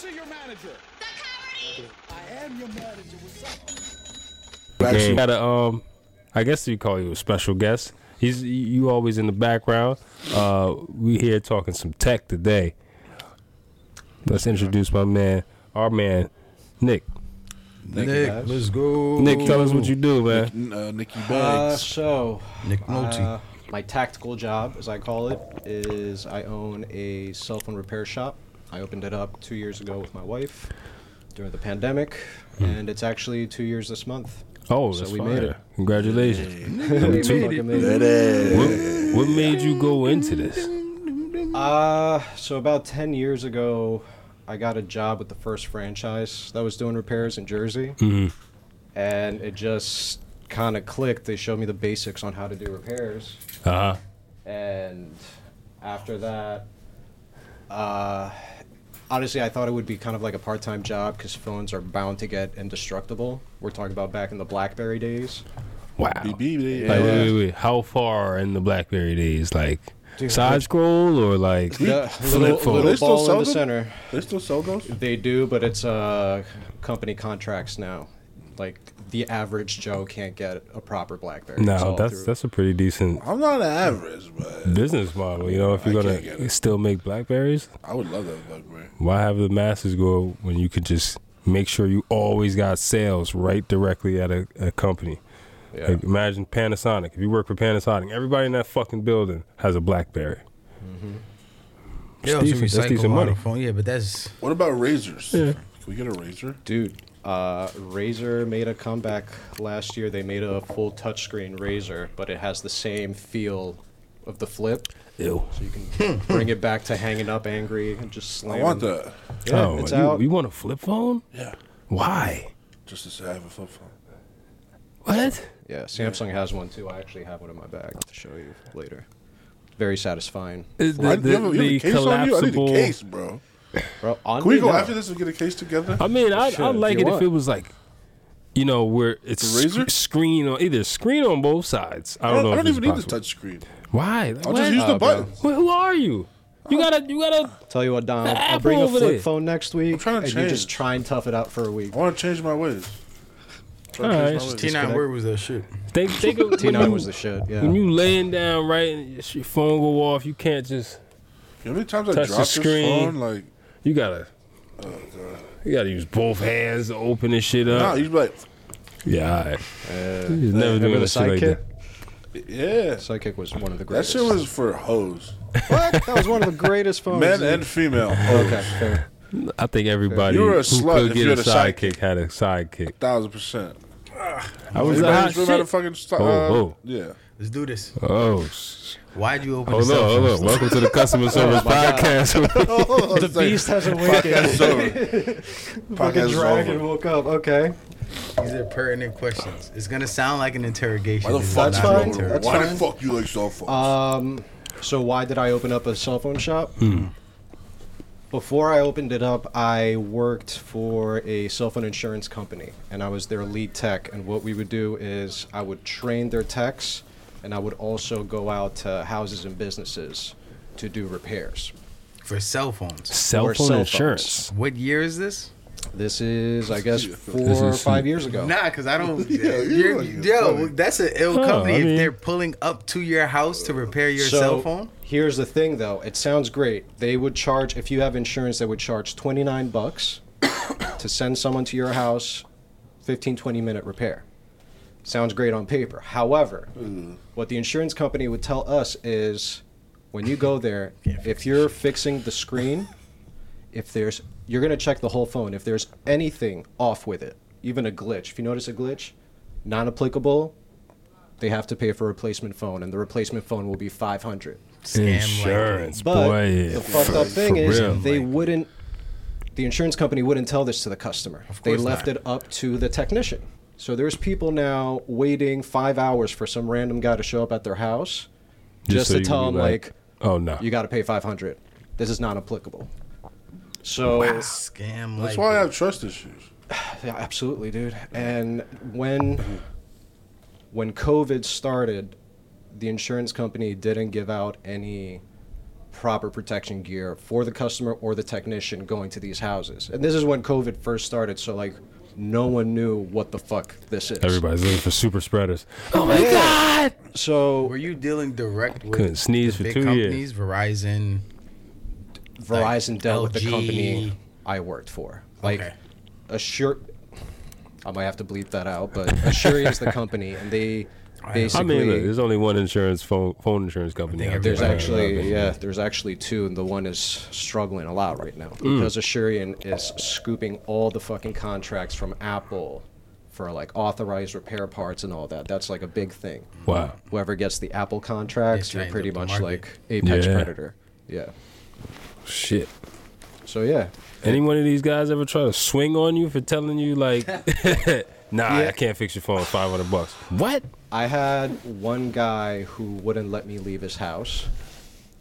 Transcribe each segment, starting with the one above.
see your manager. I am your manager. What's up? Actually, got a um, I guess you call you a special guest. He's you always in the background. Uh, we here talking some tech today. Let's introduce my man, our man, Nick. Nick, let's go. Nick, tell us what you do, man. Uh, Nikki Uh, so, Nick Nolte. uh, my tactical job, as I call it, is I own a cell phone repair shop. I opened it up two years ago with my wife during the pandemic, and it's actually two years this month. Oh, So that's we fire. made it. Congratulations. We Number two. made it. What, what made you go into this? Uh, so about 10 years ago, I got a job with the first franchise that was doing repairs in Jersey. Mhm. And it just kind of clicked. They showed me the basics on how to do repairs. Uh huh. And after that, uh, honestly, I thought it would be kind of like a part time job because phones are bound to get indestructible. We're talking about back in the Blackberry days. Wow. BB. Like, wait, wait, wait. How far in the BlackBerry days? Like Dude, side scroll or like The flip little, phone? little They still ball sell in the them? center. They still sell those? They do, but it's uh, company contracts now. Like the average Joe can't get a proper BlackBerry. No, that's through- that's a pretty decent I'm not an average, but business model. You know, if you're I gonna can't get it. still make Blackberries, I would love that Blackberry. why have the masses go when you could just make sure you always got sales right directly at a, a company? yeah. Like imagine Panasonic. If you work for Panasonic, everybody in that fucking building has a BlackBerry. Mm-hmm. They also decent- that's decent a money. phone. Yeah, but that's What about Razrs? Yeah. Can we get a Razr? Dude, uh, Razr made a comeback last year. They made a full touchscreen Razr, but it has the same feel of the flip. Ew. So you can bring it back to hanging up angry and just slam. I want that. Yeah, oh, it's you, out. you want a flip phone? Yeah. Why? Just to say I have a flip phone. What? Yeah, Samsung has one too. I actually have one in my bag to show you later. Very satisfying. Is I, the, you have, a, the, you the case on you? I need a case, bro. Bro, on Can we go no. after this and get a case together? I mean, I Shit, I if like you it if it was like, you know, where it's Razr? sc- screen on either screen on both sides. I I don't don't, know. I don't it's even need the possible. touch screen. Why? Like, I'll what? just use the Oh, bro. buttons. Wh- who are you? You gotta, you gotta. Tell you what, Don, The I'll bring a over flip there. phone next week, I'm trying to and you just try and tough it out for a week. I want to change my ways. Try to All change right. my ways. T9. Where was that shit? They, they go, T9 was the shit. Yeah. When you laying down right and your your phone go off, you can't just. You know how many times I Touch the dropped this phone? Like, You gotta. oh. You gotta use both hands to open this shit up. Nah, you'd be like, yeah, all right. Uh, He's never remember doing the a shit like Sidekick? that. yeah. Sidekick was one of the greatest. That greatest. shit was for hoes. what? That was one of the greatest phones. Men and female hoes. Okay, fair. I think everybody You were a who slut could if get you a had a sidekick sidekick. had a sidekick. Thousand percent. I was a Everybody hot just remember shit. the fucking st- Oh, uh, oh. Yeah. Let's do this. Oh, sh- Why'd you open hold the on, hold phone on. Welcome to the customer service my God. podcast. The beast has awakened. Podcast. Fucking dragon woke up. Okay. These are pertinent questions. It's gonna sound like an interrogation. Why the fuck? That's fine. interrogation. That's Why fine. the fuck you like cell phones? Um, so why did I open up a cell phone shop? Hmm. Before I opened it up, I worked for a cell phone insurance company, and I was their lead tech. And what we would do is I would train their techs, and I would also go out to houses and businesses to do repairs. For cell phones. Cell Or phone cell insurance. What year is this? This is, I guess, four or five years ago. Nah, because I don't. Yeah, you you're- yo, that's an ill Huh, company I if they're pulling up to your house to repair your so cell phone. here's the thing, though. It sounds great. They would charge if you have insurance. They would charge twenty nine bucks to send someone to your house, 15, 20 minute repair. Sounds great on paper. However, mm-hmm. what the insurance company would tell us is, when you go there, if you're fixing the screen, if there's you're gonna check the whole phone. If there's anything off with it, even a glitch, if you notice a glitch, non applicable, they have to pay for a replacement phone, and the replacement phone will be five hundred. Scam Insurance, But boy. the fucked up thing is real. they wouldn't. The insurance company wouldn't tell this to the customer. They course left not. it up to the technician. So there's people now waiting five hours for some random guy to show up at their house, just, so to tell them be like, oh no, you got to pay five hundred. This is not applicable. So Scam. That's like why I have trust issues. yeah, absolutely, dude. And when when COVID started, the insurance company didn't give out any proper protection gear for the customer or the technician going to these houses. And this is when COVID first started, so like no one knew what the fuck this is. Everybody's looking for super spreaders. Oh my god! So Were you dealing direct with Couldn't sneeze the for big two companies, years. Verizon? Verizon dealt with the LG. company I worked for. Like Okay. Assure I might have to bleep that out, but Asurion's the company and they I basically I mean, look, there's only one insurance phone phone insurance company. out There's there. actually yeah, there's actually two, and the one is struggling a lot right now Mm. because Asurion is scooping all the fucking contracts from Apple for like authorized repair parts and all that. That's like a big thing. Wow. Whoever gets the Apple contracts, you're pretty much market. like apex Yeah. predator. Yeah. Shit. So yeah, Any one of these guys ever try to swing on you for telling you like, nah, I can't fix your phone. Five hundred bucks. What? I had one guy who wouldn't let me leave his house.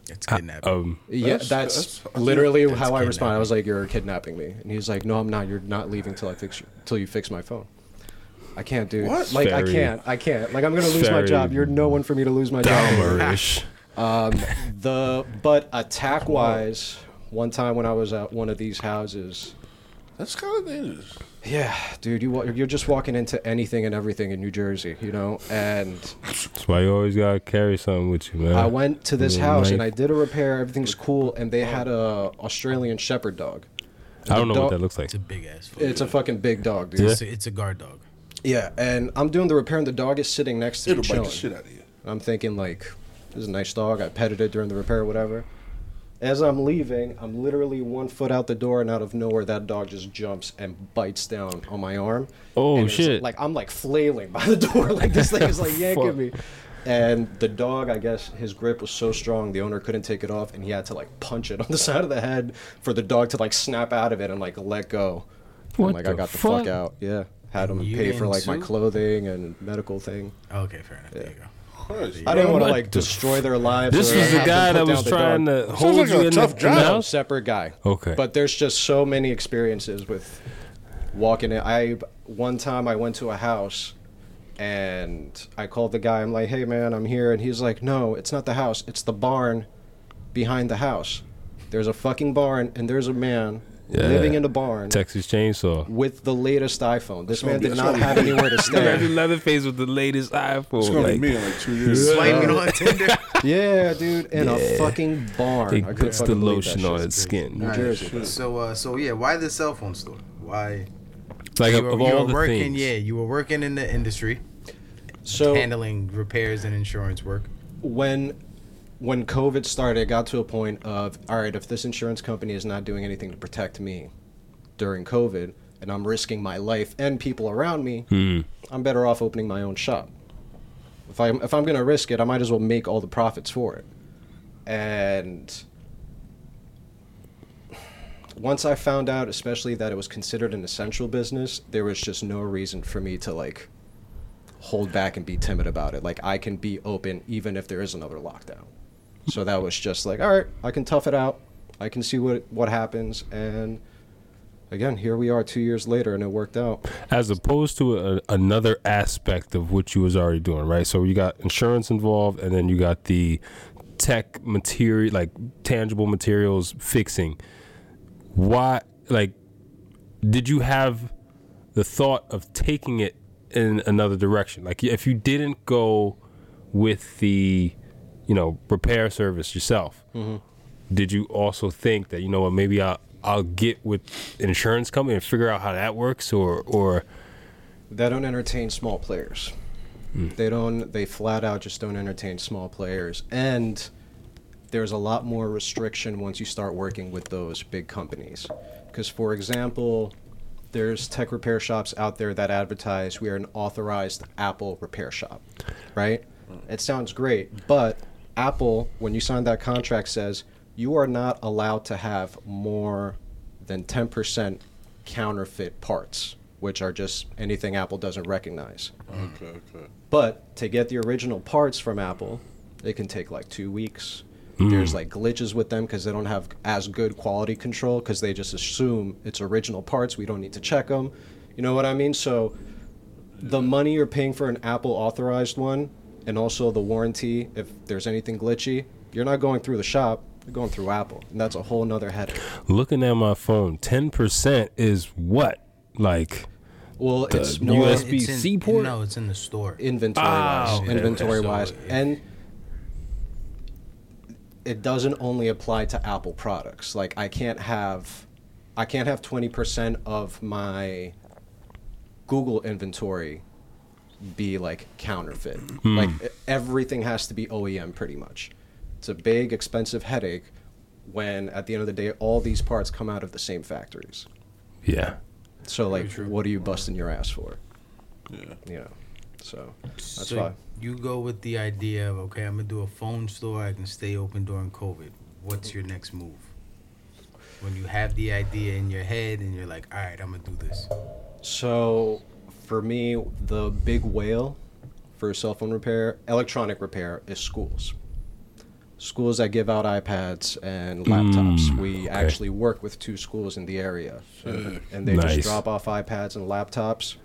It's kidnapping. Um, Yeah, That's- that's, that's- literally that's how I responded. I was like, "You're kidnapping me," and he's like, "No, I'm not. You're not leaving till I fix you, till you fix my phone." I can't do What? Like I can't. I can't. Like I'm gonna lose my job. You're no one for me to lose my job. Dahmerish. The but attack wise, one time when I was at one of these houses, That's kind of dangerous. Yeah, dude, you you're just walking into anything and everything in New Jersey, you know, and That's why you always gotta carry something with you, man. I went to this Little house and. I did a repair. Everything's cool, and they had a Australian Shepherd dog. I don't know dog- what that looks like. it's a big ass. Fuck. It's a fucking big dog, dude. Yeah. It's, a, it's a guard dog. Yeah, and I'm doing the repair, and the dog is sitting next to It'll me bite chilling. the shit out of you. I'm thinking like, this is a nice dog. I petted it during the repair, or whatever. As I'm leaving, I'm literally one foot out the door, and out of nowhere, that dog just jumps and bites down on my arm. Oh, And shit. Like I'm like flailing by the door, like this thing is like yanking Fuck. me. And the dog, I guess, his grip was so strong, the owner couldn't take it off, and he had to like punch it on the side of the head for the dog to like snap out of it and like let go. What and like I the got the fuck fuck? out. Yeah, had him You pay for didn't like my clothing and medical thing. Okay, fair enough. There you go. Christ, I didn't want to like destroy their lives. This or was the have them guy put that down was the trying dog. to hold like you a in the, tough in the job. house. separate guy. Okay. But there's just so many experiences with walking in. I one time I went to a house and I called the guy. I'm like, "Hey man, I'm here." And he's like, "No, it's not the house. It's the barn behind the house. There's a fucking barn and there's a man Yeah. living in the barn Texas Chainsaw. with the latest iPhone. This man did not have anywhere to Imagine stay. Leatherface with the latest iPhone. It's gonna like, be me in like two years. Swiping on Tinder. yeah, dude, in a fucking barn. It puts the fucking believe that lotion on shit. its skin. New Alright, Jersey. So, uh, so yeah, why the cell phone store? Why? Like you of, were, of you all were the working, things. yeah, you were working in the industry, So handling repairs and insurance work. when when COVID started, it got to a point of all right, if this insurance company is not doing anything to protect me during COVID, and I'm risking my life and people around me, Hmm. I'm better off opening my own shop. If I'm if I'm gonna risk it, I might as well make all the profits for it. And once I found out, especially that it was considered an essential business, there was just no reason for me to like hold back and be timid about it. Like I can be open even if there is another lockdown. So that was just like, all right, I can tough it out. I can see what what happens and again, here we are 2 years later and it worked out. as opposed to a, another aspect of what you was already doing, right? So you got insurance involved, and then you got the tech material, like tangible materials fixing. Why, like, did you have the thought of taking it in another direction? Like, if you didn't go with the, you know, repair service yourself, mm-hmm. did you also think that you know what, maybe I'll I'll get with an insurance company and figure out how that works, or or They don't entertain small players. Hmm. They don't. They flat out just don't entertain small players, and there's a lot more restriction once you start working with those big companies. Because, for example, there's tech repair shops out there that advertise we are an authorized Apple repair shop, right? Hmm. It sounds great, but Apple, when you sign that contract, says you are not allowed to have more than 10% counterfeit parts, which are just anything Apple doesn't recognize. Okay, okay. But to get the original parts from Apple, it can take like two weeks. Hmm. There's like glitches with them because they don't have as good quality control because they just assume it's original parts. We don't need to check them. You know what I mean? So the money you're paying for an Apple authorized one and also the warranty, if there's anything glitchy, you're not going through the shop. You're going through Apple, and that's a whole nother headache. Looking at my phone, ten percent is what? Like Well, The it's more USB It's in- C port? No, it's in the store. inventory Ah, wise. okay, inventory okay. wise, So, and it doesn't only apply to Apple products. Like I can't have, I can't have twenty percent of my Google inventory be like counterfeit. Hmm. Like e- everything has to be OEM pretty much. It's a big, expensive headache when at the end of the day all these parts come out of the same factories. yeah. So like, what are you busting your ass for? Yeah. You know. So that's so why. you go with the idea of okay, I'm gonna do a phone store. I can stay open during COVID. What's your next move? When you have the idea in your head and you're like, all right, I'm gonna do this. So, for me, the big whale for cell phone repair, electronic repair, is schools. Schools that give out iPads and laptops. Mm, we okay. actually work with two schools in the area, and, and they Nice. just drop off iPads and laptops.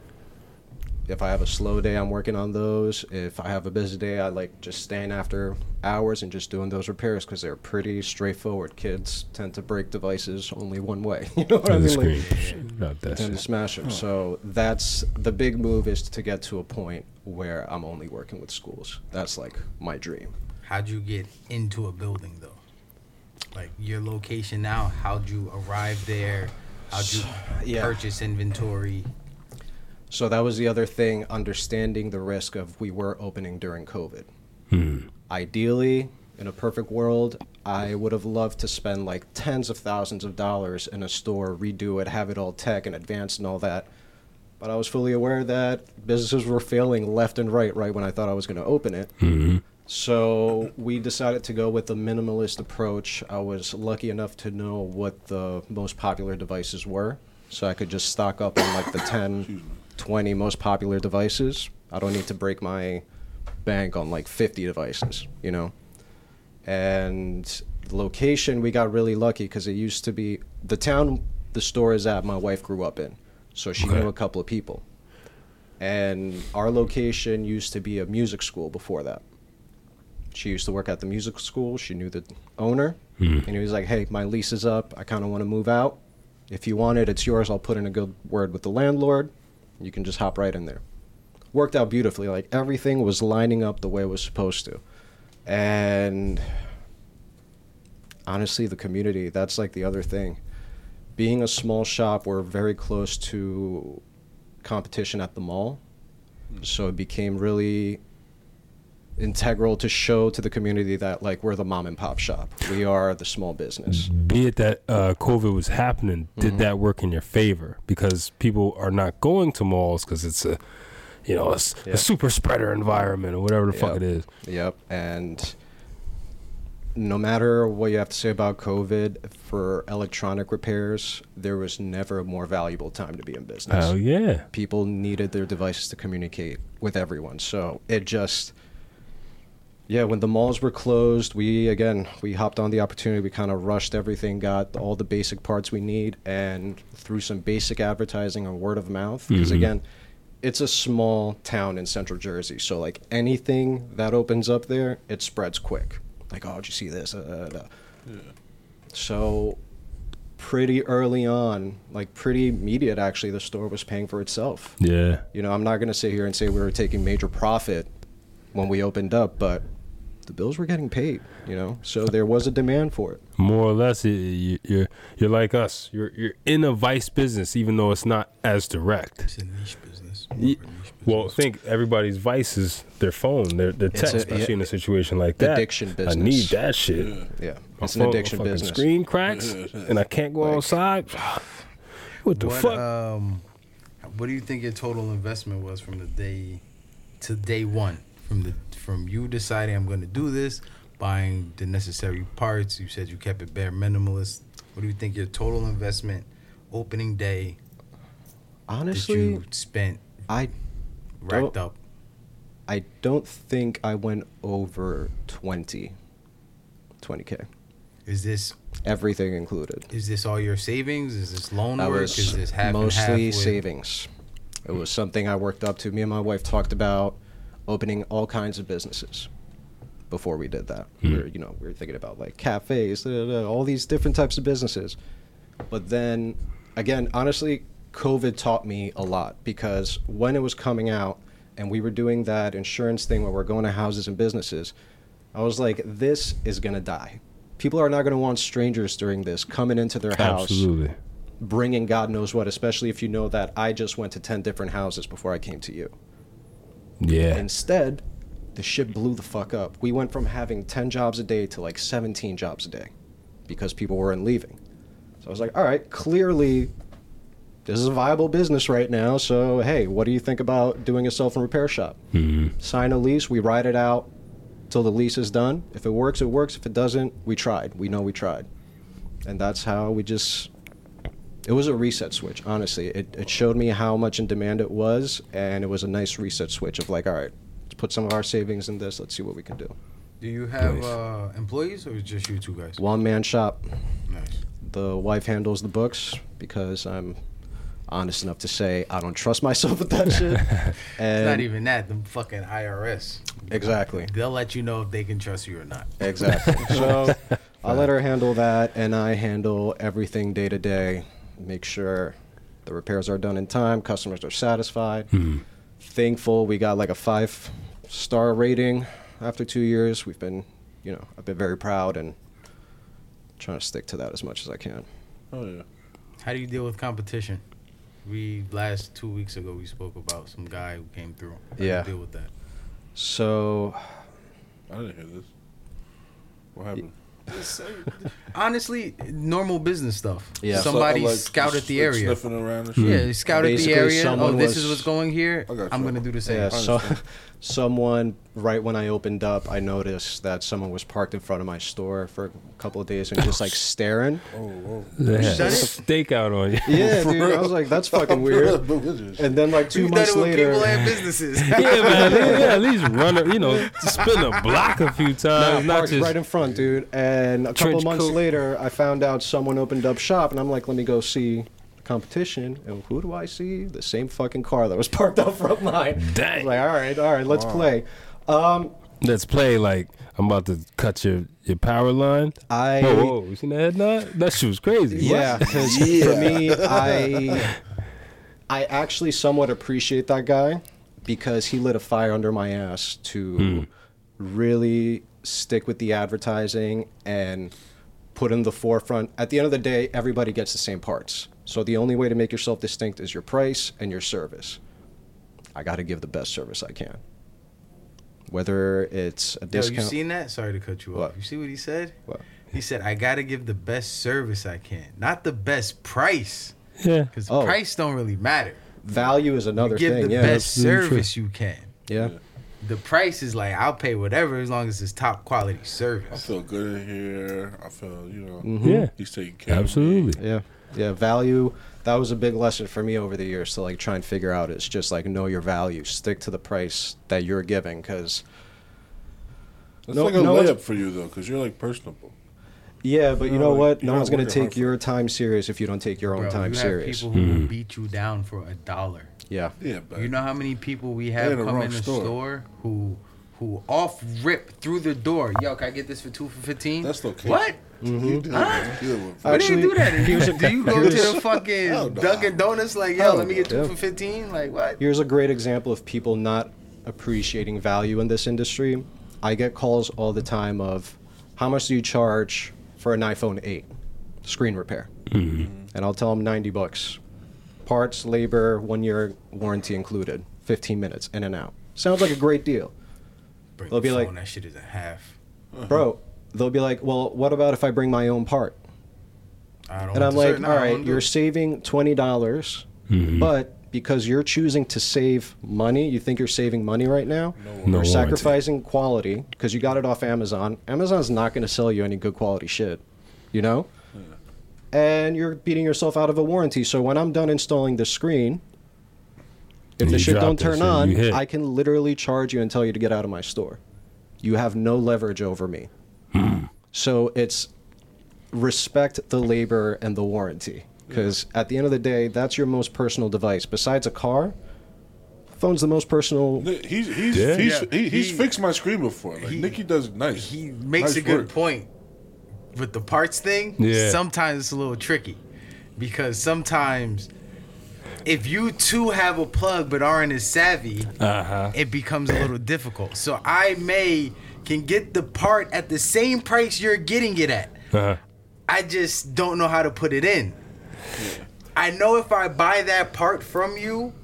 If I have a slow day, I'm working on those. If I have a busy day, I like just staying after hours and just doing those repairs because they're pretty straightforward. Kids tend to break devices only one way. You know what I On the mean? Like, screen. Not that tend to smash them. So that's the big move is to get to a point where I'm only working with schools. That's like my dream. How'd you get into a building though? Like your location now, how'd you arrive there? How'd you Yeah. purchase inventory? So that was the other thing, understanding the risk of we were opening during COVID. Hmm. Ideally, in a perfect world, I would have loved to spend like tens of thousands of dollars in a store, redo it, have it all tech and advanced and all that. But I was fully aware that businesses were failing left and right right when I thought I was going to open it. Mhm. So we decided to go with the minimalist approach. I was lucky enough to know what the most popular devices were, so I could just stock up on like the 10, 20 most popular devices. I don't need to break my bank on like 50 devices, you know? And the location, we got really lucky because it used to be the town the store is at, my wife grew up in. So she Okay. knew a couple of people. And our location used to be a music school before that. She used to work at the music school. She knew the owner. Hmm. And he was like, hey, my lease is up. I kind of want to move out. If you want it, it's yours. I'll put in a good word with the landlord. You can just hop right in there. Worked out beautifully. Like everything was lining up the way it was supposed to. And honestly, the community, that's like the other thing. Being a small shop, we're very close to competition at the mall. Hmm. So it became really integral to show to the community that like we're the mom and pop shop. We are the small business. Be it that uh, COVID was happening, did Mm-hmm. that work in your favor? Because people are not going to malls because it's a, you know, a, a super spreader environment or whatever the fuck it is. Yep. And no matter what you have to say about COVID, for electronic repairs, there was never a more valuable time to be in business. Hell yeah. people needed their devices to communicate with everyone. So it just, yeah, when the malls were closed, we again we hopped on the opportunity. We kind of rushed everything, got all the basic parts we need, and through some basic advertising and word of mouth. Because Mhm. again, it's a small town in Central Jersey, so like anything that opens up there, it spreads quick. Like, oh, did you see this? Uh, uh, uh. So pretty early on, like pretty immediate actually, the store was paying for itself. Yeah. You know, I'm not going to sit here and say we were taking major profit when we opened up, but the bills were getting paid, you know? So there was a demand for it. More or less, y- y- you're you're like us. You're you're in a vice business, even though it's not as direct. It's a niche business. more Ye- of a niche Well, think everybody's vice is their phone, their their It's tech, a- especially yeah, in a situation like that. addiction business. I need that shit. Yeah. Yeah. It's an phone- my addiction business. Screen cracks, and I can't go Like- outside. What the what, fuck? Um, what do you think your total investment was from the day to day one? From the from you deciding I'm going to do this, buying the necessary parts. You said you kept it bare minimalist. What do you think your total investment opening day Honestly, that you spent I racked Don't- up? I don't think I went over 20 20k. Is this Everything included. is this all your savings? Is this loan I work? was Is this half half mostly with- savings. It was something I worked up to. Me and my wife talked about opening all kinds of businesses before we did that. We were, you know, we were thinking about like cafes, da, da, da, all these different types of businesses. But then, again, honestly, COVID taught me a lot because when it was coming out and we were doing that insurance thing where we're going to houses and businesses, I was like, this is going to die. People are not going to want strangers during this coming into their house, Absolutely. bringing God knows what, especially if you know that I just went to 10 different houses before I came to you. Yeah. Instead, the shit blew the fuck up. We went from having 10 jobs a day to like 17 jobs a day because people weren't leaving. So I was like, all right, clearly this is a viable business right now. So, hey, what do you think about doing a self and repair shop? Mm-hmm. Sign a lease, we ride it out till the lease is done. If it works, it works. If it doesn't, we tried. We know we tried. And that's how we just. It was a reset switch, honestly. It, it showed me how much in demand it was, and it was a nice reset switch of like, all right, let's put some of our savings in this. Let's see what we can do. Do you have Nice. uh, employees or just you two guys? One man shop. Nice. The wife handles the books because I'm honest enough to say I don't trust myself with that shit. It's and not even that. The fucking IRS. Exactly. They'll let you know if they can trust you or not. Exactly. So I let her handle that, and I handle everything day to day. Make sure the repairs are done in time, customers are satisfied. Hmm. Thankful we got like a five star rating after two years. We've been, you know, I've been very proud and trying to stick to that as much as I can. Oh yeah. How do you deal with competition? We last two weeks ago we spoke about some guy who came through. How do Yeah. you deal with that? So I didn't hear this. What happened? Honestly, normal business stuff. Yeah. Somebody So, like, scouted the like area. Sniffing around and shit. Yeah, they scouted Basically, the area. Oh, this was- is what's going here. I got I'm you. gonna do the same. Yeah, so understand. Someone right when I opened up, I noticed that someone was parked in front of my store for a couple of days and just like staring. Oh, oh. They had done a it? stake out on you. Yeah, For dude. I was like, that's fucking weird. And then like 2 We've months it later, people and businesses. yeah, man. Yeah, at least run, a, you know, spin a block a few Nah, times, not parked just. right in front, dude. And a couple Trench months coat. later, I found out someone opened up shop, and I'm like, let me go see the competition. And who do I see? The same fucking car that was parked out front of mine. I was Dang. like, all right, all right, let's play. Um, Let's play like I'm about to cut your your power line. I Whoa, whoa, you seen that head nod? That shit was crazy. Yeah, because for me, I I actually somewhat appreciate that guy because he lit a fire under my ass to really stick with the advertising and put in the forefront. At the end of the day, everybody gets the same parts. So the only way to make yourself distinct is your price and your service. I got to give the best service I can. Whether it's a discount. Yo, discount. you seen that? Sorry to cut you off. What? You see what he said? What? He said, "I gotta give the best service I can, not the best price, Yeah. because Oh. price don't really matter. Value is another give thing. the yeah. best that's true. service you can. yeah. The price is like I'll pay whatever as long as it's top quality service. I feel good in here. I feel, you know, Mhm. Yeah. he's taking care of. Absolutely. Yeah. Yeah. Value. That was a big lesson for me over the years to like try and figure out. It's just like know your value. Stick to the price that you're giving because That's No- like a no layup for you, though, because you're, like, personable. yeah, but you know like, what? No one's gonna take your time serious if you don't take your own Bro, time you serious. people who Mhm. beat you down for a dollar. Yeah. Yeah, but You know how many people we They're have in the come wrong in the store. store, who who off rip through the door. Yo, can I get this for two for fifteen? That's okay. What? Mm-hmm. you deal with, deal with do you Actually, do that? here's a- do you go to the fucking Hell. Dunkin' Donuts like, yo, let me get two no. for fifteen? Like what? Here's a great example of people not appreciating value in this industry. I get calls all the time of how much do you charge for an iPhone 8 screen repair? Mm-hmm. And I'll tell them 90 bucks. Parts, labor, one year warranty included, 15 minutes in and out. Sounds like a great deal. Bring They'll the be like- that shit is a half. Uh-huh. Bro, they'll be like, well, what about if I bring my own part? I don't And I'm like, certain- all I don't right, wanna do you're it. saving twenty dollars, mm-hmm. but because you're choosing to save money, you think you're saving money right now. No No you're warranty. sacrificing quality because you got it off Amazon. Amazon's not going to sell you any good quality shit, you know. And you're beating yourself out of a warranty. So when I'm done installing the screen, if the shit don't turn on. I can literally charge you and tell you to get out of my store. You have no leverage over me. So it's respect the labor and the warranty because at the end of the day that's your most personal device besides a car Phone's the most personal. He's he's Yeah. he's Yeah. he, he's He- fixed my screen before. Like he- Nikki does nice. He makes Nice a good work. point with the parts thing. Yeah. Sometimes it's a little tricky because sometimes if you two have a plug but aren't as savvy, Uh huh. it becomes a little difficult. So I may can get the part at the same price you're getting it at. Uh-huh. I just don't know how to put it in. I know if I buy that part from you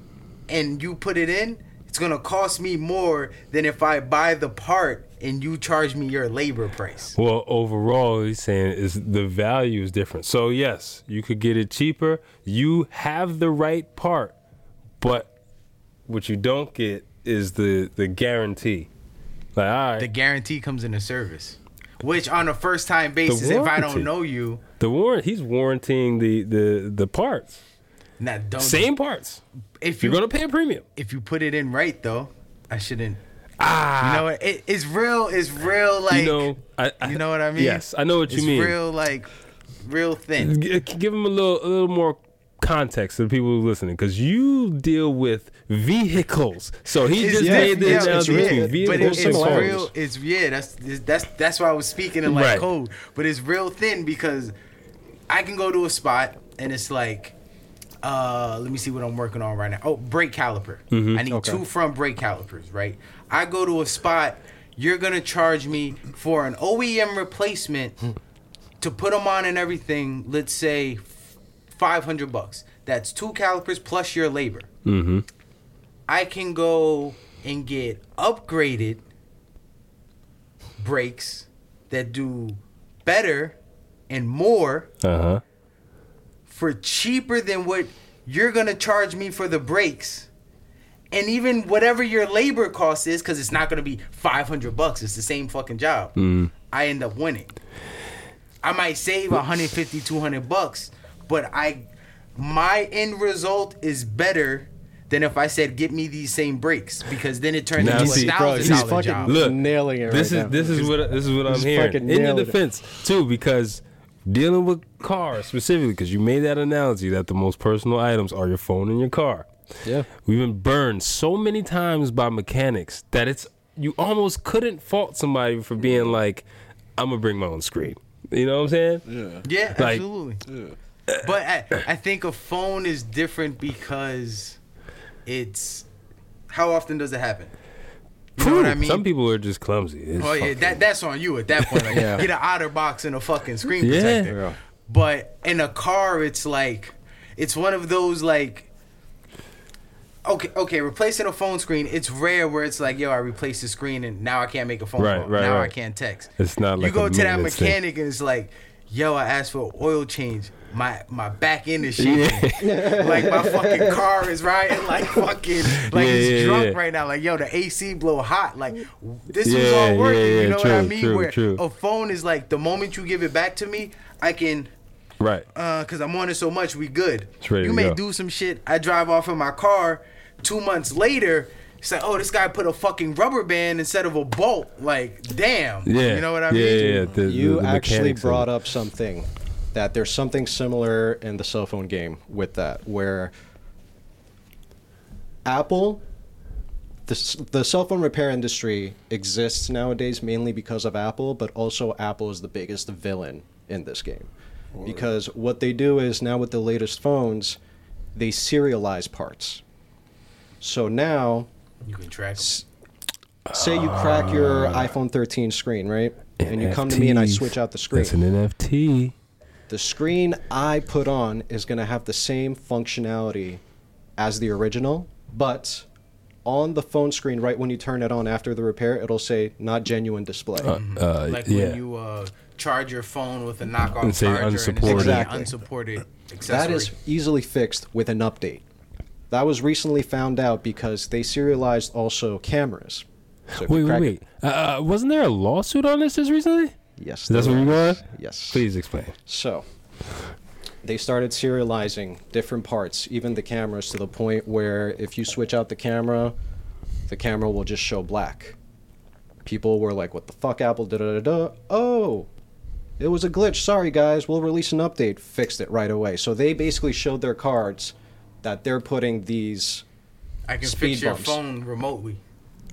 and you put it in, it's gonna cost me more than if I buy the part and you charge me your labor price. Well, overall, he's saying is the value is different. So yes, you could get it cheaper. You have the right part, but what you don't get is the the guarantee. Like, all right, The guarantee comes in the service. Which on a first time basis, if I don't know you, the warrant he's warranting the the the parts, nah, don't same parts. if you You're gonna pay a premium. if you put it in right though, I shouldn't Ah, you know what? It, it's real it's real like you know, I, I, you know what I mean? Yes, I know what you mean. it's mean. real like real thin. Give him a little a little more context to the people who are listening because you deal with vehicles so he It's just yeah, made the yeah, analogy between vehicles but it, it's and real. It's yeah. That's that's that's why I was speaking in like Right. code. But it's real thin because I can go to a spot and it's like, uh, let me see what I'm working on right now. Oh, brake caliper. Mm-hmm. I need Okay. two front brake calipers. Right. I go to a spot. You're gonna charge me for an OEM replacement to put them on and everything. Let's say five hundred bucks. That's two calipers plus your labor. Mm-hmm. I can go and get upgraded brakes that do better and more uh-huh for cheaper than what you're gonna charge me for the brakes. And even whatever your labor cost is, because it's not gonna be 500 bucks, it's the same fucking job. Mm. I end up winning. I might save 150, 200 bucks, but I, my end result is better than if I said get me these same brakes because then it turns Now into see- a thousand he's dollar fucking job. Look, nailing it this right is now. this is what this is what I'm He's hearing fucking in your nailed it. defense too because dealing with cars specifically because you made that analogy that the most personal items are your phone and your car Yeah. we've been burned so many times by mechanics that it's you almost couldn't fault somebody for being like i'm gonna bring my own screen you know what i'm saying Yeah. Yeah, Like- absolutely. Yeah. But I, I think a phone is different because it's how often does it happen? You know what I mean? some people are just clumsy It's oh yeah, that that's on you at that point. Like, Yeah. Get an outer box and a fucking screen Yeah. protector. Yeah. But in a car, it's like it's one of those like. Okay, okay. Replacing a phone screen, it's rare where it's like, yo, I replaced the screen and now I can't make a phone Right, call. right, now I can't text. It's not like you go a to that maintenance thing. mechanic and it's like, yo, I asked for oil change. My my back end is shaking. like my fucking car is riding like fucking like Yeah, it's yeah, drunk yeah. right now. Like yo, the AC blow hot. Like this was Yeah, all working. yeah, yeah, you know what I mean? true, Where true. a phone is like the moment you give it back to me, I can right uh cause I'm on it so much, we good. You may go. do some shit. I drive off in my car two months later. It's like, oh, this guy put a fucking rubber band instead of a bolt. Like, damn. yeah You know what I yeah, mean? yeah, yeah. The, you the, the actually brought up something that there's something similar in the cell phone game with that where apple the, the cell phone repair industry exists nowadays mainly because of apple but also apple is the biggest villain in this game because what they do is now with the latest phones they serialize parts so now You can track. 'em. say you crack your iphone 13 screen right and you come to me and i NFTs. switch out the screen that's an nft the screen I put on is going to have the same functionality as the original, but on the phone screen, right when you turn it on after the repair, it'll say not genuine display. uh, Like yeah when you uh, charge your phone with a knockoff And say charger unsupported. and it's actually Exactly. unsupported accessory. that is easily fixed with an update. That was recently found out because they serialized also cameras. So wait wait wait uh, uh, wasn't there a lawsuit on this just recently yes, That's what where you're Yes. please explain So, they started serializing different parts, even the cameras, to the point where if you switch out the camera, the camera will just show black. People were like, "What the fuck, Apple?" Da da da da. Oh, it was a glitch. Sorry, guys. We'll release an update. Fixed it right away. So they basically showed their cards that they're putting these I can Speed fix your bumps. phone remotely,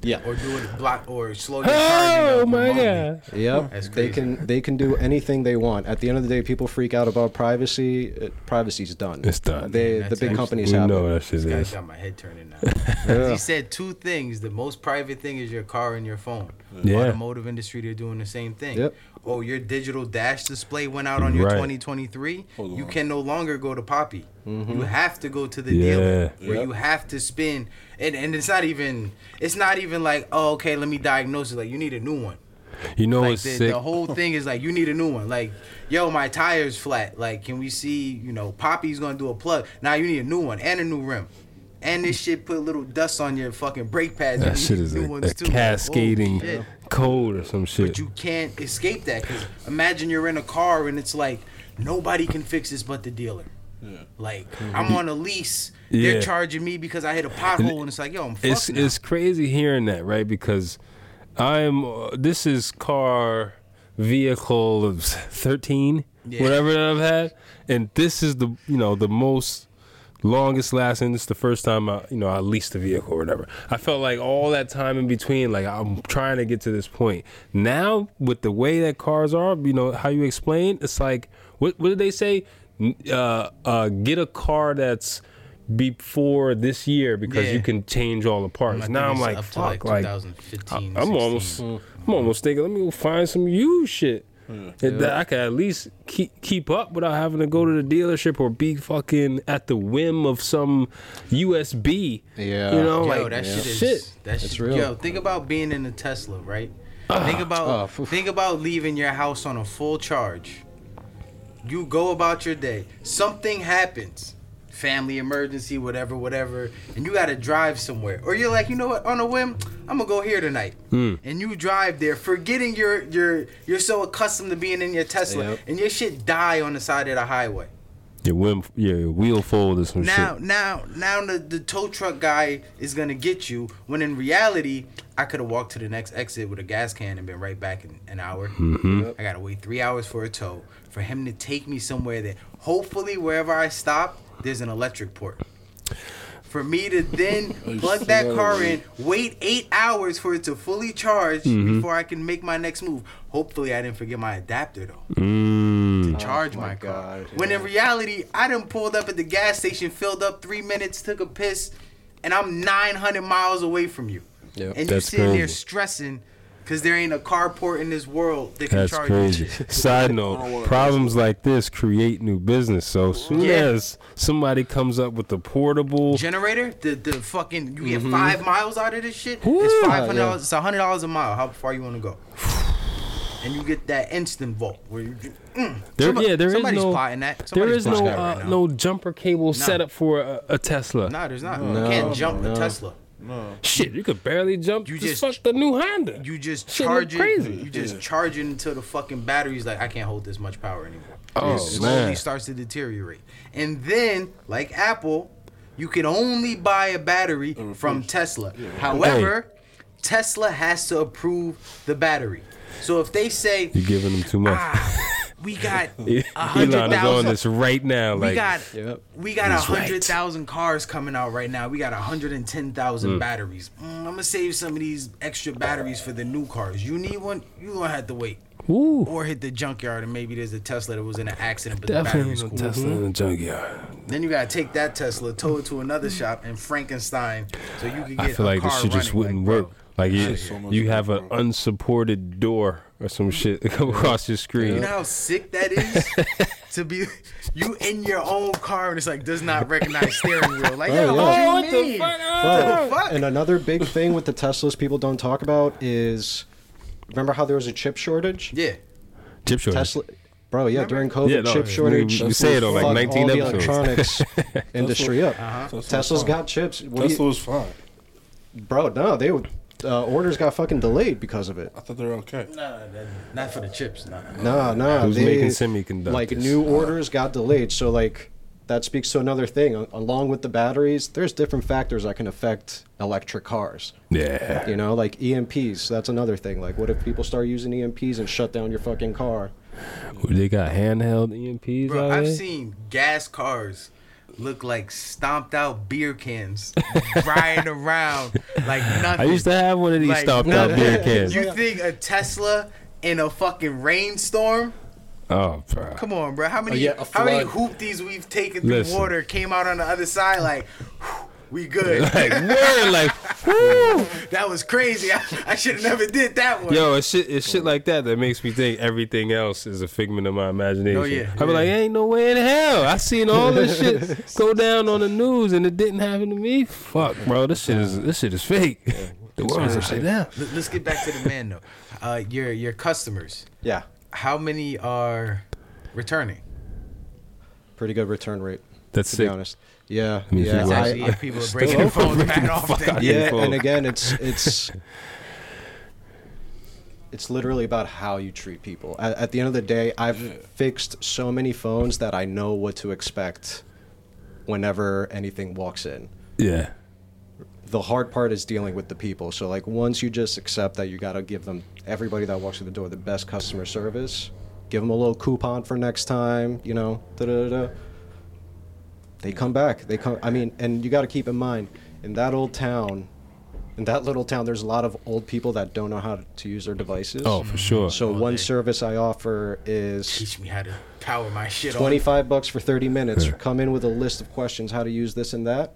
Yeah. or do it block, or slow your charging Oh my remotely. god. Yep. They can they can do anything they want. At the end of the day, people freak out about privacy. Uh, privacy's done. It's done. They the big companies have know it. that shit This guy is. got my head turning now. 'Cause He said two things. The most private thing is your car and your phone. Yeah. Automotive industry, they're doing the same thing. Yep. Oh, your digital dash display went out on your Right. 2023. Hold You can no longer go to Poppy. Mm-hmm. You have to go to the Yeah. dealer where Yep. you have to spend. And, and it's not even. It's not even like oh okay let me diagnose it. Like you need a new one. You know Like the, sick? the whole thing is like you need a new one. Like, yo, my tire's flat. Like, can we see? You know, Poppy's gonna do a plug. Now you need a new one and a new rim. And this shit put a little dust on your fucking brake pads. That shit is a, a too. Like, cascading holy shit. code or some shit. But you can't escape that because imagine you're in a car and it's like nobody can fix this but the dealer. Like I'm on a lease. Yeah. They're charging me because I hit a pothole and it's like, yo, I'm fucked it's now. it's crazy hearing that, right? Because I'm uh, this is car vehicle of 13, Yeah. whatever that I've had, and this is the you know the most longest lasting. This is the first time I you know I leased a vehicle or whatever. I felt like all that time in between, like I'm trying to get to this point. Now with the way that cars are, you know how you explain, it's like what what did they say? Uh, uh, get a car that's before this year because Yeah. you can change all the parts. now I'm like, fuck, like, 2015. I'm almost, 16. I'm almost thinking, let me go find some used shit that that I could at least keep keep up without having to go to the dealership or be fucking at the whim of some USB. Yeah. you know, Yo, like that shit is shit. that shit. real. Yo, think about being in a Tesla, right? think about Oh, phew. think about leaving your house on a full charge. You go about your day. Something happens. Family emergency, whatever, whatever, and you gotta drive somewhere. Or you're like, you know what, on a whim, I'm gonna go here tonight. Hmm. And you drive there, forgetting you're you're you're so accustomed to being in your Tesla, Yep. and your shit die on the side of the highway. Your whim, your wheel fold or some Now, shit. now, now the, the tow truck guy is gonna get you. When in reality, I could have walked to the next exit with a gas can and been right back in an hour. Mm-hmm. I gotta wait three hours for a tow for him to take me somewhere that hopefully wherever I stop, there's an electric port. For me to then plug that car in, wait eight hours for it to fully charge Mm-hmm. before I can make my next move. Hopefully, I didn't forget my adapter though Mm. to charge my my, car. God, When in reality, I done pulled up at the gas station, filled up three minutes, took a piss, and I'm 900 miles away from you. Yep. And you That's sitting there stressing because there ain't a carport in this world that can That's charge crazy. you. Side I don't note: problems like this create new business. So soon Yeah. as somebody comes up with a portable, Generator, the the fucking you Mm-hmm. get five miles out of this shit. Woo. It's five hundred Yeah. dollars. It's hundred dollars a mile. How far you want to go? And you get that instant volt where you. ju- Mm. There- Somebody- yeah, there is somebody's no- plotting that. Somebody's is no that uh, right now. no jumper cable set up for a, a Tesla. Nah, there's not. No, you can't jump no. a Tesla. Shit, you could barely jump. You You just, just- fuck the new Honda. You just Shit look charge it. crazy. You just charge it until the fucking battery's like, I can't hold this much power anymore. Oh, it slowly man. starts to deteriorate. And then, like Apple, you can only buy a battery from Tesla. However, Tesla has to approve the battery. So if they say, You're giving them too much. ah, we got a hundred Elon is on this right now. we got Yep. we got a He's right. hundred thousand cars coming out right now. We got a hundred and ten thousand Hmm. batteries. Mm, I'm gonna save some of these extra batteries for the new cars. You need one, you gonna have to wait. woo, Or hit the junkyard and maybe there's a Tesla that was in an accident, but definitely the battery's cool. Tesla in the junkyard. Then you gotta take that Tesla, tow it to another shop and Frankenstein so you can get I feel a like car this shit just wouldn't Like, work. Like you, so you have an unsupported door or some shit come across your screen. You know how sick that is to be you in your own car and it's like does not recognize steering wheel. Like, yo, yeah. what Oh, you what the mean? fuck? Bro, fuck? And another big thing with the Teslas people don't talk about is remember how there was a chip shortage? Yeah. Chip shortage. Tesla, bro, yeah, during COVID, Yeah, no, chip we- shortage. You say it on like 19 all the electronics industry up. Tesla Tesla's was got chips. What do you- Tesla was fine. bro, no, they uh, orders got fucking delayed because of it. I thought they were okay. No, not for the chips. No. No, no, Who's they, making semiconductors? Like new orders got delayed, so like that speaks to another thing. Along with the batteries, there's different factors that can affect electric cars. Yeah. You know, like EMPs. That's another thing. Like, what if people start using EMPs and shut down your fucking car? They got handheld EMPs Bro, I've there? seen gas cars look like stomped out beer cans riding around like nothing. I used to have one of these Like, stomped out beer cans. You think a Tesla in a fucking rainstorm? Oh, bro. Come on, bro. How many Oh, yeah, how many flood. hoopties we've taken through Listen. water came out on the other side like we good. Like word, like whoo. that was crazy. I, I should have never did that one. Yo, it's shit, it's shit like that that makes me think everything else is a figment of my imagination. Oh, yeah, I be yeah. like, ain't no way in hell. I seen all this shit go down on the news and it didn't happen to me. Fuck, bro, this shit is this shit is fake. The world is upside down. Let- Let's get back to the man though. Uh, your your customers. Yeah, How many are returning? pretty good return rate. That's To sick. be honest. Yeah, me see yeah, what- I- Actually, I- yeah, people are breaking their phones bad often. yeah, Info. and again, it's it's it's literally about how you treat people. At, at the end of the day, I've fixed so many phones that I know what to expect whenever anything walks in. Yeah. The hard part is dealing with the people. So like once you just accept that you got to give them everybody that walks through the door the best customer service, give them a little coupon for next time, you know, da da da. They come back. They come I mean, and you got to keep in mind in that old town, in that little town there's a lot of old people that don't know how to use their devices. Oh, for sure. So Oh, one they- service I offer is Teach me how to power my shit on. 25 bucks for 30 minutes. Yeah. Come in with a list of questions how to use this and that,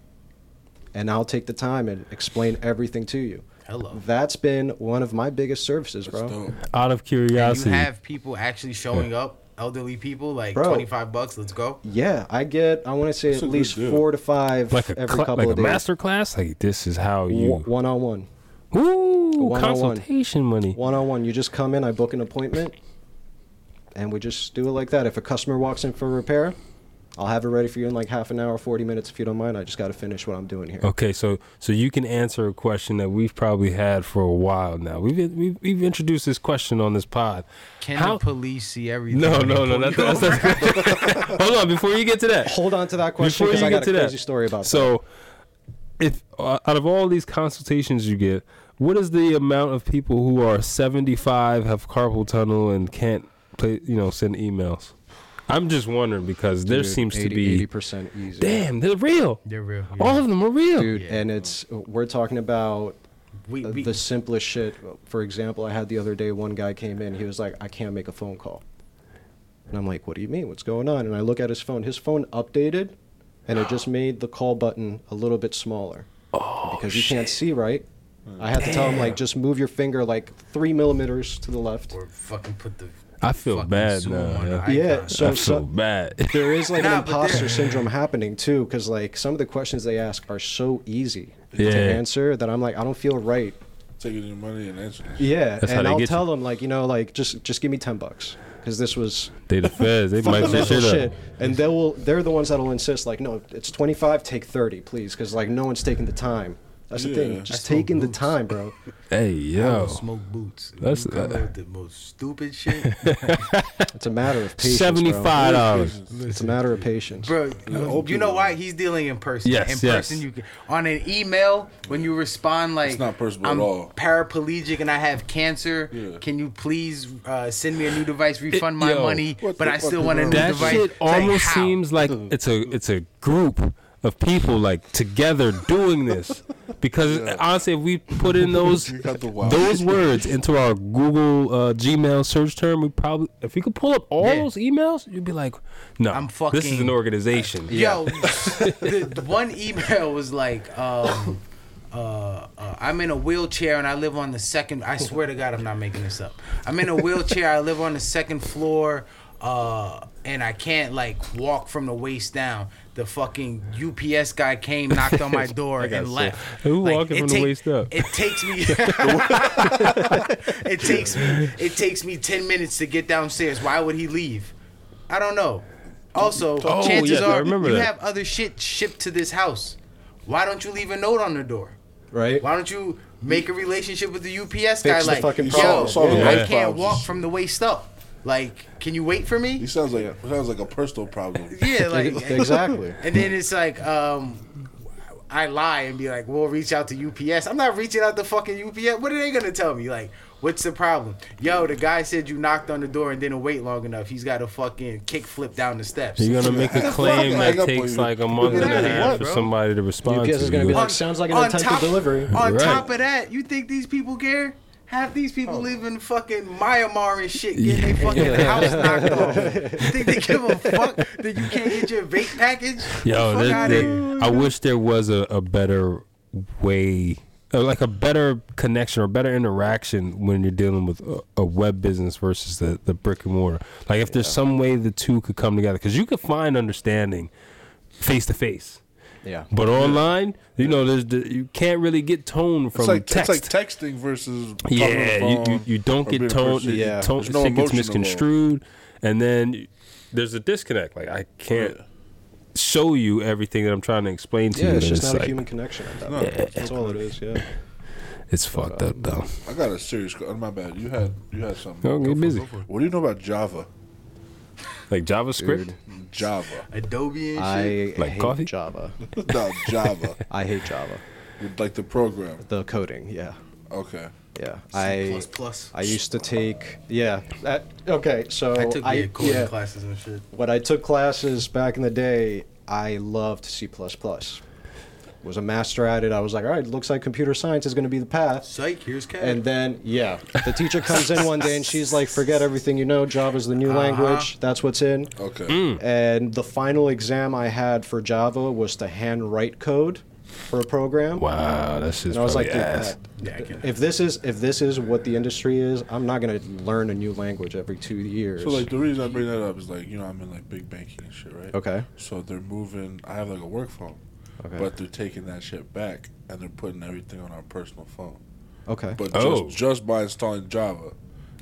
and I'll take the time and explain everything to you. Hello. That's been one of my biggest services, bro. Dope. Out of And you curiosity. have people actually showing up, elderly people, like Bro. twenty five bucks. Let's go. Yeah, I get I want to say That's at least four to five like a every cla- couple like a days. master class. Like this is how you. One on one, Ooh, One-on-one. consultation money. one on one. You just come in, I book an appointment, and we just do it like that. If a customer walks in for repair, I'll have it ready for you in like half an hour, 40 minutes if you don't mind. I just got to finish what I'm doing here. Okay, so so you can answer a question that we've probably had for a while now. We've we've, we've introduced this question on this pod. Can How- the police see everything? No, no, no. pull That's, that's, that's Hold on, before you get to that. Hold on to that question Before because I got a crazy that, story about that. So, if uh, out of all these consultations you get, what is the amount of people who are seventy five, have carpal tunnel, and can't play, you know, send emails? I'm just wondering because there Dude, seems to be. 80% easy. Damn, they're real. They're real. All of them are real. Dude, Yeah. and it's we're talking about We, we, the simplest shit. For example, I had the other day one guy came in. He was like, "I can't make a phone call," and I'm like, "What do you mean? What's going on?" And I look at his phone. His phone updated, and it just made the call button a little bit smaller Oh, because you can't see right. I had to tell him like, just move your finger like three millimeters to the left. or fucking put the. I feel bad Zoom now. yeah. icon. Yeah, so- I feel bad. There is like Nah, an imposter syndrome happening too, because like some of the questions they ask are so easy Yeah. to answer that I'm like, I don't feel right Taking your money and answering. Yeah, That's and I'll get tell them like you know like just just give me ten bucks because this was They the feds. They might say shit shit, and they will they're the ones that'll insist like no it's twenty five take thirty please because like no one's taking the time. That's the thing, just smoke taking the time, bro. Hey I yo, will smoke boots. That's- you come up with the most stupid shit, It's a matter of patience. seventy bro. five dollars. It's a matter of patience. bro. old You know why he's dealing in person? Yes, in yes. person you can on an email when you respond like It's not personal I'm at all. paraplegic and I have cancer. Yeah. Can you please uh, send me a new device, refund my yo, money, but I still want a new with That device? shit It's like, almost seems like it's a it's a group of people like together doing this because honestly if we put in those You got the wild- those words into our google uh, gmail search term we probably if we could pull up all Yeah. those emails you'd be like no I'm fucking. this is an organization Yo, the, the one email was like, um, uh, uh, I'm in a wheelchair and I live on the second. I swear to God, I'm not making this up. I'm in a wheelchair. I live on the second floor, uh, and I can't like walk from the waist down. The fucking UPS guy came, knocked on my door, and so- left. Who Like, walking it from the waist up? It takes me. it takes me. It takes me ten minutes to get downstairs. Why would he leave? I don't know. Also, Oh, chances yes, I are you that. have other shit shipped to this house. Why don't you leave a note on the door? Right? Why don't you make a relationship with the UPS Fix guy? the Like, fucking yo, problem. I can't walk from the waist up. Like, can you wait for me? He sounds like sounds like a personal problem. Yeah, like exactly. And then it's like, um, I lie and be like, "We'll reach out to UPS." I'm not reaching out to fucking UPS. What are they gonna tell me? Like, What's the problem? Yo, the guy said you knocked on the door and didn't wait long enough. He's got to fucking kick flip down the steps. You're gonna make a claim that takes like a month and a half here, for somebody to respond UPS to is gonna be you. like, sounds like an attempted delivery. On Right. top of that, you think these people care? Half these people Oh. live in fucking Myanmar and shit, getting their fucking house knocked off. You think they give a fuck that you can't get your vape package? Yo, Fuck there- outta there- here. I wish there was a, a better way, uh, like a better connection or better interaction when you're dealing with a, a web business versus the, the brick and mortar. Like if there's some way the two could come together, because you could find understanding face to face. Yeah. But online, you know, there's the, you can't really get tone from It's like text. it's like texting versus yeah, the you, phone you, you don't get being in tone. person. the Yeah. tone There's no shit gets misconstrued, and then there's a disconnect. Like I can't Yeah. show you everything that I'm trying to explain to Yeah, you. it's and just not a human connection at that No. point. That's all it is, yeah. It's fucked up though. I got a serious. Oh, my bad. You had you had something. No, Go get busy. for. What do you know about Java? Like JavaScript. Dude. Java. Adobe and shit. Like hate coffee? Java. no, Java. I hate Java. like the program. The coding, yeah. Okay. Yeah. C I plus plus. I used to take yeah. That, okay, so I took the coding yeah, classes and shit. when I took classes back in the day, I loved C++. Was a master at it. I was like, all right, looks like computer science is going to be the path. Psych, here's cat. And then, yeah, the teacher comes in one day and she's like, forget everything you know. Java's the new Uh-huh. language. That's what's in. Okay. Mm. And the final exam I had for Java was to hand write code for a program. Wow, that's just And I was like, ass. yeah, if this is if this is what the industry is, I'm not gonna learn a new language every two years. So like the reason I bring that up is like you know I'm in like big banking and shit, right? okay, So they're moving. I have like a work phone, okay, but they're taking that shit back and they're putting everything on our personal phone. okay. But Oh. just just by installing Java,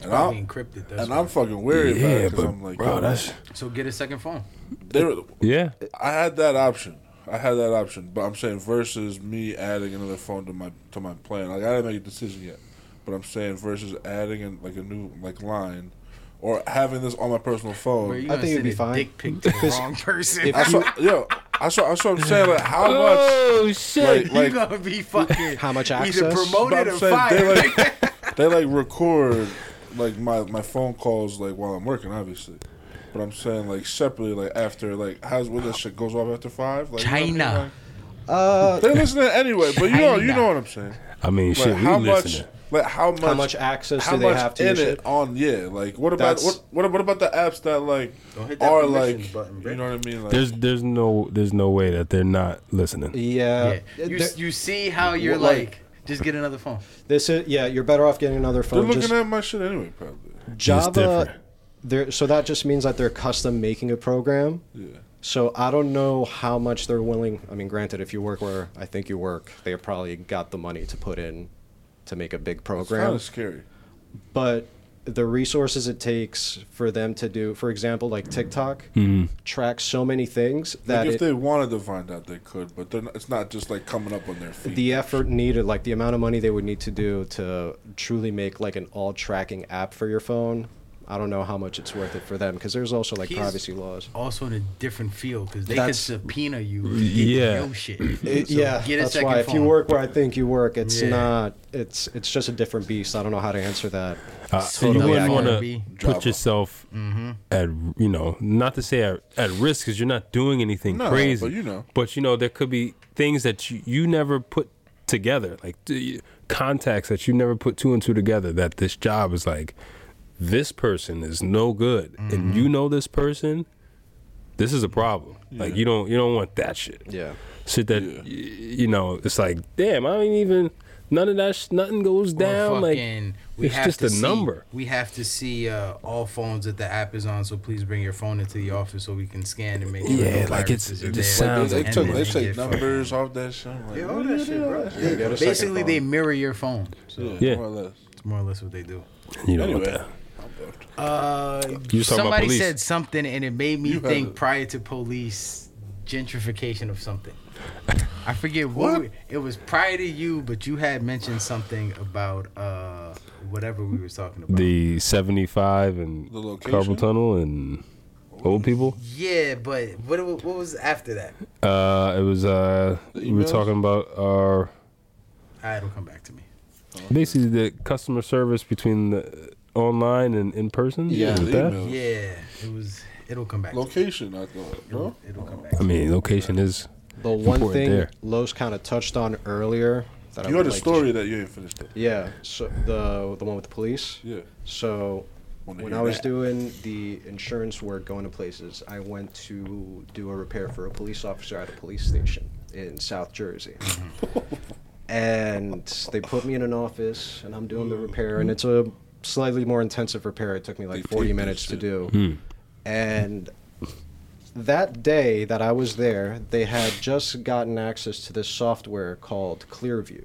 and I'm encrypted. That's and why. I'm fucking weary about it because I'm like, bro, yo, that's so get a second phone. they were- yeah. I had that option. I had that option, but I'm saying versus me adding another phone to my to my plan. Like I didn't make a decision yet, but I'm saying versus adding in like a new like line, or having this on my personal phone. Where you I think it'd send be a fine. Dick pic to the wrong person. if I saw, yo, I saw, I saw. I'm saying like how much. Oh shit! Like, like you gonna be fucking How much either access? but promoted I'm or saying fired. they like they like record like my my phone calls like while I'm working, obviously. But I'm saying like separately, like after like how's when this shit goes off after five? Like, you know I mean? China. Uh, Like, they're listening anyway, but you know you know what I'm saying. I mean, Like shit. how we much? listening. Like how much? how much access how do they much have to in it shit? on yeah like what about what, what what about the apps that like that are like button, you know what I mean like There's there's no there's no way that they're not listening. Yeah, Yeah. You, you see how you're What, like- like, just get another phone. this is yeah. You're better off getting another phone they're looking Just at my shit anyway probably Java. There, so that just means that they're custom making a program. yeah So I don't know how much they're willing. I mean, granted, if you work where I think you work, they probably got the money to put in to make a big it's kind program. of scary But the resources it takes for them to do, for example, like TikTok, Mhm. tracks so many things that like if it, they wanted to find out they could but they're not, it's not just like coming up on their feet the effort needed, like the amount of money they would need to do to truly make like an all tracking app for your phone. I don't know how much it's worth it for them because there's also like He's- privacy laws. Also in a different field because they That's- could subpoena you. To get Yeah. Your shit. It- So yeah, get a that's second why if you work where I think you work, it's Yeah. not. It's it's just a different beast. I don't know how to answer that. Uh, so you wouldn't want to put Java. yourself Mm-hmm. at you know not to say at, at risk because you're not doing anything no crazy. but you know But you know there could be things that you, you never put together, like the contacts that you never put two and two together. That this job is like this person is no good, Mm-hmm. and you know this person. This is a problem. Like you don't you don't want that shit. Yeah. Shit that Yeah. y- you know it's like damn I ain't even none of that sh- nothing goes Or down like fucking, we it's have just to a see, number. We have to see uh, all phones that the app is on. So please bring your phone into the office so we can scan and make sure. Yeah, no like it's- it just there. sounds they, like they And took they take numbers off that shit like, Yeah, all that are shit, bro. Yeah, get a second Basically, they mirror your phone. So yeah, Yeah. more or less it's more or less what they do. You know what anyway that. I'm left. Uh, You talking somebody police. said something, and it made me You think prior to police gentrification of something. I forget what, What? we- it was prior to you, but you had mentioned something about uh whatever we were talking about. the 75 and The location? carpal tunnel and old people yeah, but what what was after that? uh it was uh we were talking about our it'll come back to me. Basically, the customer service between the online and in person. Yeah. Is that? Yeah, it was. It'll come back. Location, I thought. No? It'll come back. I mean, location is. The one thing there. Los kind of touched on earlier that I You would heard a like story that you ain't finished it. Yeah, so the the one with the police. Yeah. So when I was that. doing the insurance work, going to places, I went to do a repair for a police officer at a police station in South Jersey. and they put me in an office, and I'm doing the repair, and it's a slightly more intensive repair. It took me like 40 minutes to shit. do. And that day that I was there, they had just gotten access to this software called Clearview.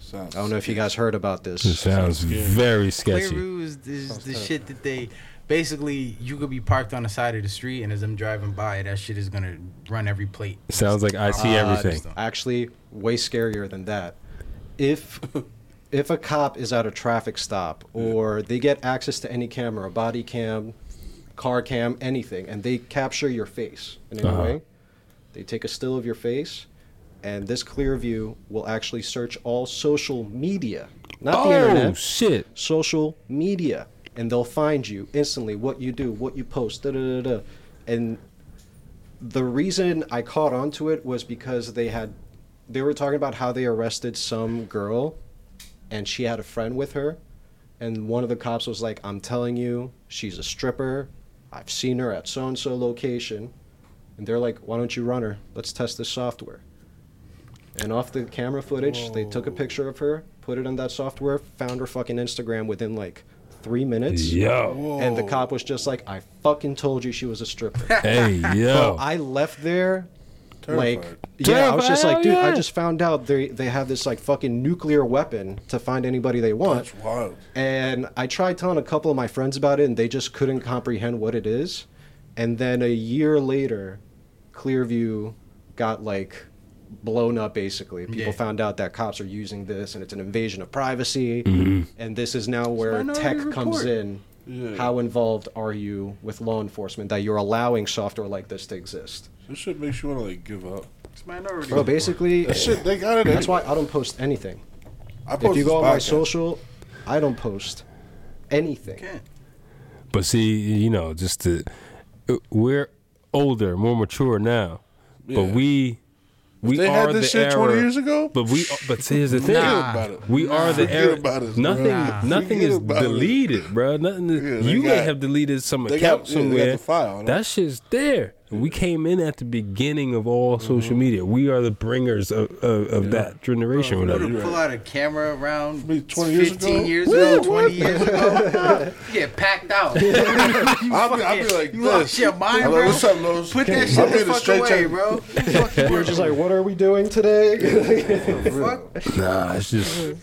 Sounds I don't know if you guys heard about this. It this. sounds very sketchy. Clearview is, is the shit that they basically you could be parked on the side of the street and as I'm driving by, that shit is gonna run every plate. Sounds like I see Uh, everything. Actually, way scarier than that. If if a cop is at a traffic stop or they get access to any camera, body cam, car cam, anything, and they capture your face in any Uh-huh. way, they take a still of your face, and this Clearview will actually search all social media, not the oh internet, shit! social media, and they'll find you instantly. What you do, what you post, da da da da, and the reason I caught onto it was because they had they were talking about how they arrested some girl and she had a friend with her and one of the cops was like I'm telling you she's a stripper. I've seen her at so and so location. And they're like why don't you run her? Let's test this software. And off the camera footage they took a picture of her put it in that software found her fucking Instagram within like 3 minutes. Yo, and the cop was just like I fucking told you she was a stripper. Hey yo. I left there like Terrified. yeah, I was just like, dude, I yeah. just found out they they have this like fucking nuclear weapon to find anybody they want. That's wild. And I tried telling a couple of my friends about it and they just couldn't comprehend what it is. And then a year later, Clearview got like blown up basically. People Yeah. found out that cops are using this and it's an invasion of privacy. Mm-hmm. And this is now where tech Report. comes in. Yeah. How involved are you with law enforcement that you're allowing software like this to exist? This shit makes you want to like give up. It's minority. Bro, basically, That shit, they got it. that's anyway. why I don't post anything. I If you go on my social, I don't post anything. Can't. But see, you know, just to uh, we're older, more mature now. Yeah. But we we They are had this the shit era. 20 years ago. But we uh, but see, here's the thing. Nah. about it. We are the Forget era. about it, nothing Nah. nothing Forget is about it. deleted, bro. Nothing. is- Yeah, they you may have deleted some they account got- yeah, somewhere. the file, no? that shit's there. We came in at the beginning of all social Mm-hmm. media. We are the bringers of, of, of that generation. You whatever. would pull out a camera around Me 20 years 15 ago? years ago, 20 years ago. You get packed out. you I'll be, I'll be like you this. lost your mind, bro. like, What's up, Los? Put that shit the fuck away, check. bro. Fuck you You're just like, what are we doing today? Nah, it's just.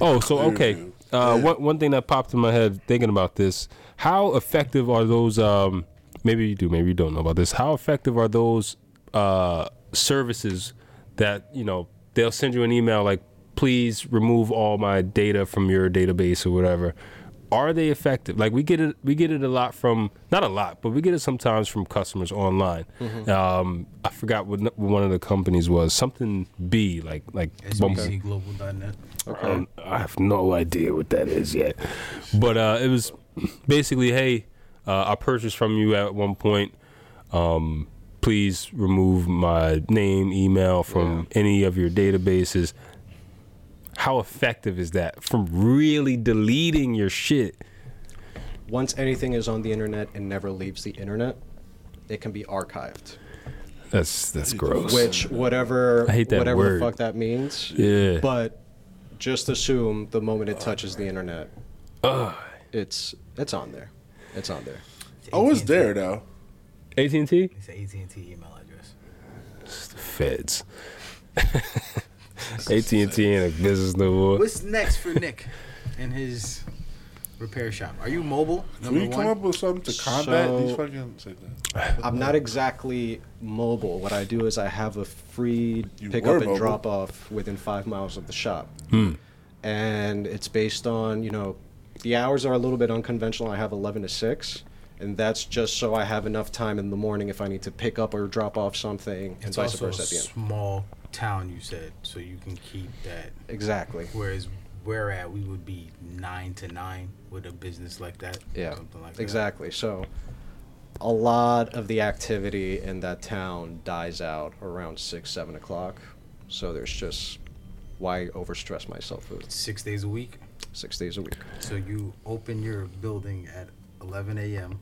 Oh, so okay. Uh, one one thing that popped in my head thinking about this: How effective are those? Um, maybe you do, maybe you don't know about this. How effective are those uh, services that you know they'll send you an email like, "Please remove all my data from your database" or whatever. Are they effective? Like we get it, we get it a lot from not a lot, but we get it sometimes from customers online. Um, I forgot what, what one of the companies was. Something B, like like Bumble- SBCglobal.net. um, I have no idea what that is yet. But uh, it was basically, hey, uh, I purchased from you at one point. Um, please remove my name, email from any of your databases. How effective is that from really deleting your shit? Once anything is on the internet and never leaves the internet, it can be archived. That's that's gross. Which whatever I hate that whatever word. the fuck that means. Yeah. But just assume the moment it touches the internet, it's it's on there. It's on there. Oh, it's there though. AT and T, It's an AT&T email address. The Feds. AT and T ain't a business no more. What's next for Nick and his repair shop? Are you mobile? Can Number we come one. up with something to combat So- these fucking? Say that. I'm not exactly mobile. What I do is I have a free You pick up and mobile. drop off within five miles of the shop. Hmm. And it's based on, you know, the hours are a little bit unconventional. I have 11 to 6. And that's just so I have enough time in the morning if I need to pick up or drop off something, and It's vice also versa a at the end. small town, you said, so you can keep that. Exactly. Whereas we're at, we would be nine to nine with a business like that. Yeah, something like that. exactly. So a lot of the activity in that town dies out around six, seven o'clock. So there's just why overstress myself with Six days a week. Six days a week. So you open your building at 11 a.m.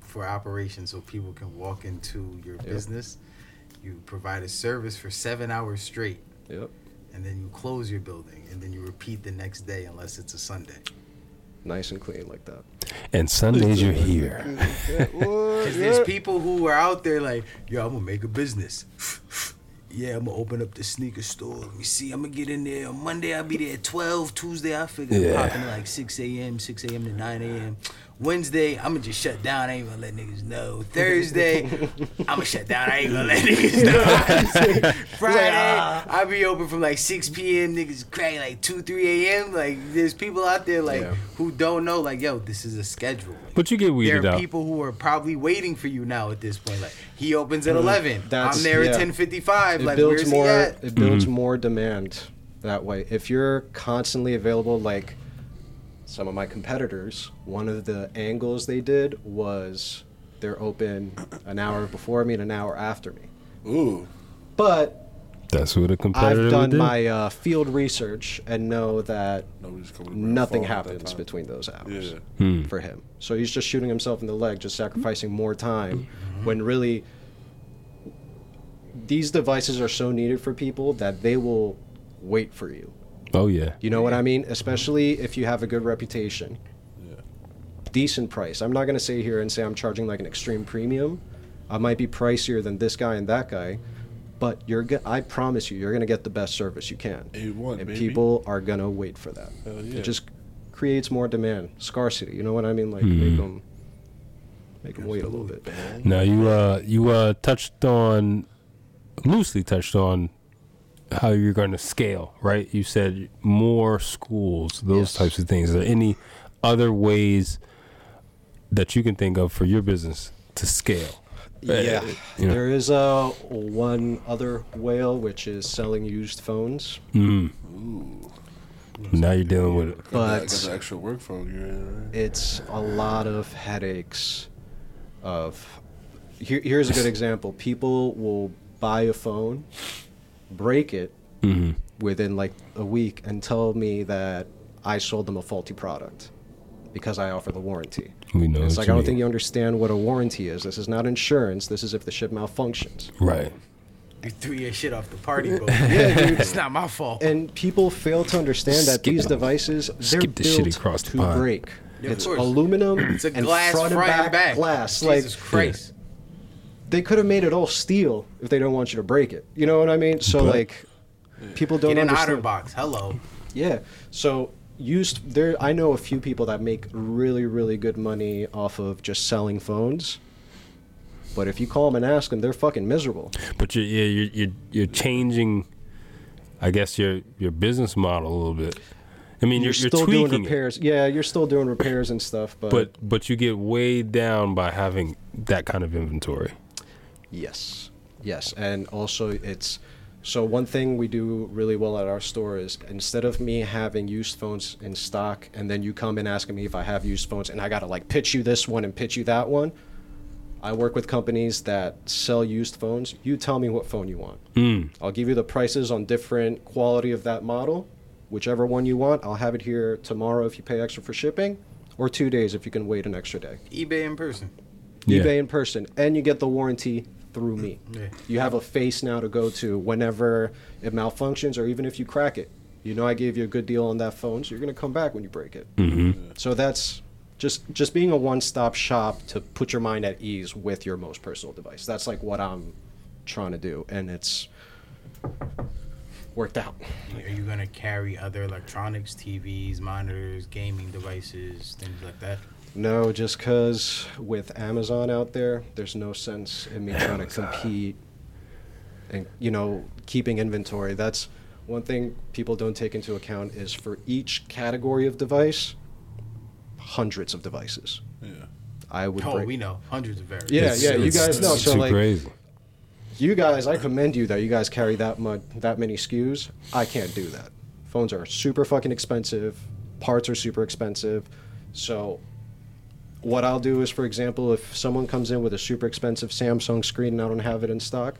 for operation, so people can walk into your business. You provide a service for seven hours straight, Yep. and then you close your building, and then you repeat the next day unless it's a Sunday. Nice and clean like that. And Sundays you're here. Because there's people who are out there like, yo, I'm gonna make a business. yeah, I'm gonna open up the sneaker store. Let me see, I'm gonna get in there. On Monday, I'll be there at 12. Tuesday, I figure Yeah. I'm popping at like 6 a.m., 6 a.m. to 9 a.m. Wednesday, I'm gonna just shut down. I ain't gonna let niggas know. Thursday, I'm gonna shut down. I ain't gonna let niggas know. Friday, I'll be open from like 6 p.m. Niggas crack like 2, 3 a.m. Like, there's people out there like Yeah. who don't know, like, yo, this is a schedule. But you get weeded There are out. people who are probably waiting for you now at this point. Like he opens at eleven. Mm, That's- I'm there yeah. at ten fifty five. It Like builds where's he at? It builds Mm-hmm. more demand that way. If you're constantly available, like some of my competitors, one of the angles they did was they're open an hour before me and an hour after me. Ooh. But That's what a competitor I've done my uh, field research and know that Nobody's coming. to bring a nothing phone at that happens between those hours Yeah. Hmm. for him. So he's just shooting himself in the leg, just sacrificing more time when really these devices are so needed for people that they will wait for you. Oh yeah. You know what I mean? Especially if you have a good reputation. Yeah. Decent price. I'm not going to sit here and say I'm charging like an extreme premium. I might be pricier than this guy and that guy, but you're go- I promise you you're going to get the best service you can. A1, and baby. people are going to wait for that. Hell yeah. It just creates more demand, scarcity. You know what I mean? Like Mhm. make them make them wait a little bit. Now you uh you uh touched on loosely touched on how you're going to scale, right? You said more schools, those Yes. types of things. Are there any other ways that you can think of for your business to scale? Yeah, you know. there is uh, one other whale which is selling used phones. Mm. Ooh. Now you're dealing with it. But- got the extra work phone you're in, right? It's a lot of headaches. Of here, here's a good example. People will buy a phone, break it hmm within like a week, and tell me that I sold them a faulty product because I offer the warranty. We know. It's like I don't mean. think you understand what a warranty is. This is not insurance. This is if the ship malfunctions. Right. You threw your shit off the party boat. Yeah, dude. it's not my fault. And people fail to understand that Skip these it. devices they're Skip this shit built across the to pond. break. Yeah, it's course. aluminum it's a and glass front front and and back, back. glass. Jesus like Christ. They could have made it all steel if they don't want you to break it. You know what I mean? So But- like people don't Get an understand. OtterBox. Hello. Yeah. So used there I know a few people that make really really good money off of just selling phones. But if you call them and ask them, they're fucking miserable. But you're yeah, you're, you're you're changing, I guess your your business model a little bit. I mean, you're, You're, you're, still doing tweaking it, repairs. Yeah, you're still doing repairs and stuff, but, but but you get weighed down by having that kind of inventory. Yes, yes, and also it's so one thing we do really well at our store is instead of me having used phones in stock and then you come in asking me if I have used phones and I gotta like pitch you this one and pitch you that one. I work with companies that sell used phones. You tell me what phone you want. Mm. I'll give you the prices on different quality of that model. Whichever one you want, I'll have it here tomorrow if you pay extra for shipping, or two days if you can wait an extra day. eBay in person. Yeah. eBay in person, and you get the warranty through me. Yeah. You have a face now to go to whenever it malfunctions, or even if you crack it. You know I gave you a good deal on that phone, so you're gonna come back when you break it. Mm-hmm. So that's just just being a one-stop shop to put your mind at ease with your most personal device. That's like what I'm trying to do, and it's worked out. Are you gonna carry other electronics, TVs, monitors, gaming devices, things like that? No, just because with Amazon out there, there's no sense in me trying to compete and, you know, keeping inventory. That's one thing people don't take into account is for each category of device, hundreds of devices. Yeah. I would Oh, bring- we know hundreds of variants. Yeah, It's- yeah, you guys know. it's So, too like, crazy. you guys, I commend you that you guys carry that much, that many SKUs. I can't do that. Phones are super fucking expensive. Parts are super expensive. So, what I'll do is, for example, if someone comes in with a super expensive Samsung screen and I don't have it in stock,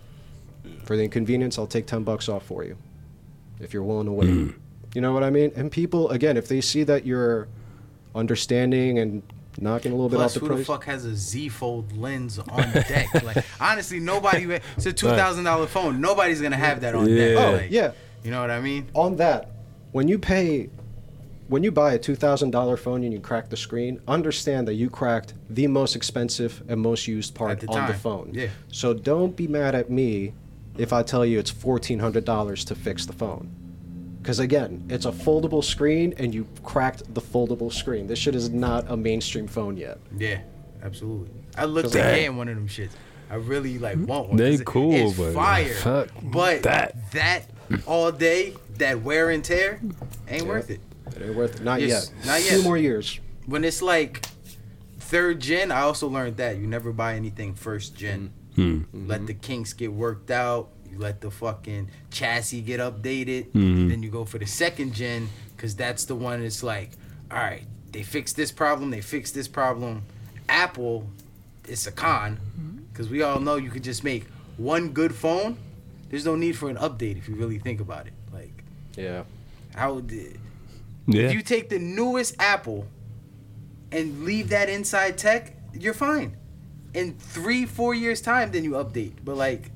for the inconvenience, I'll take 10 bucks off for you if you're willing to wait. Hmm. You know what I mean? And people, again, if they see that you're understanding and knocking a little bit off the who price. the fuck has a Z Fold lens on deck? like, honestly, nobody. It's a two thousand dollar phone. Nobody's gonna have that on deck. Yeah. Oh, Like, yeah. You know what I mean? on that, when you pay, when you buy a two thousand dollar phone and you crack the screen, understand that you cracked the most expensive and most used part the on the phone. yeah. So don't be mad at me if I tell you it's fourteen hundred dollars to fix the phone. Because again, it's a foldable screen and you cracked the foldable screen. This shit is not a mainstream phone yet. Yeah, absolutely. I looked Dang. at getting one of them shits. I really like want one. They 'cause it- cool, it's but fire. fuck but that. that all day, that wear and tear, ain't worth it. It ain't worth it. Not Yes, yet. not yet. Two more years. When it's like third gen, I also learned that you never buy anything first gen. Hmm. Let the kinks get worked out. You let the fucking chassis get updated. Mhm. Then you go for the second gen because that's the one that's like, all right, they fixed this problem, they fixed this problem. Apple, it's a con because we all know you could just make one good phone. There's no need for an update if you really think about it. Like, Yeah. how did Yeah. if you take the newest Apple and leave that inside tech, you're fine. In three, four years time, then you update. But like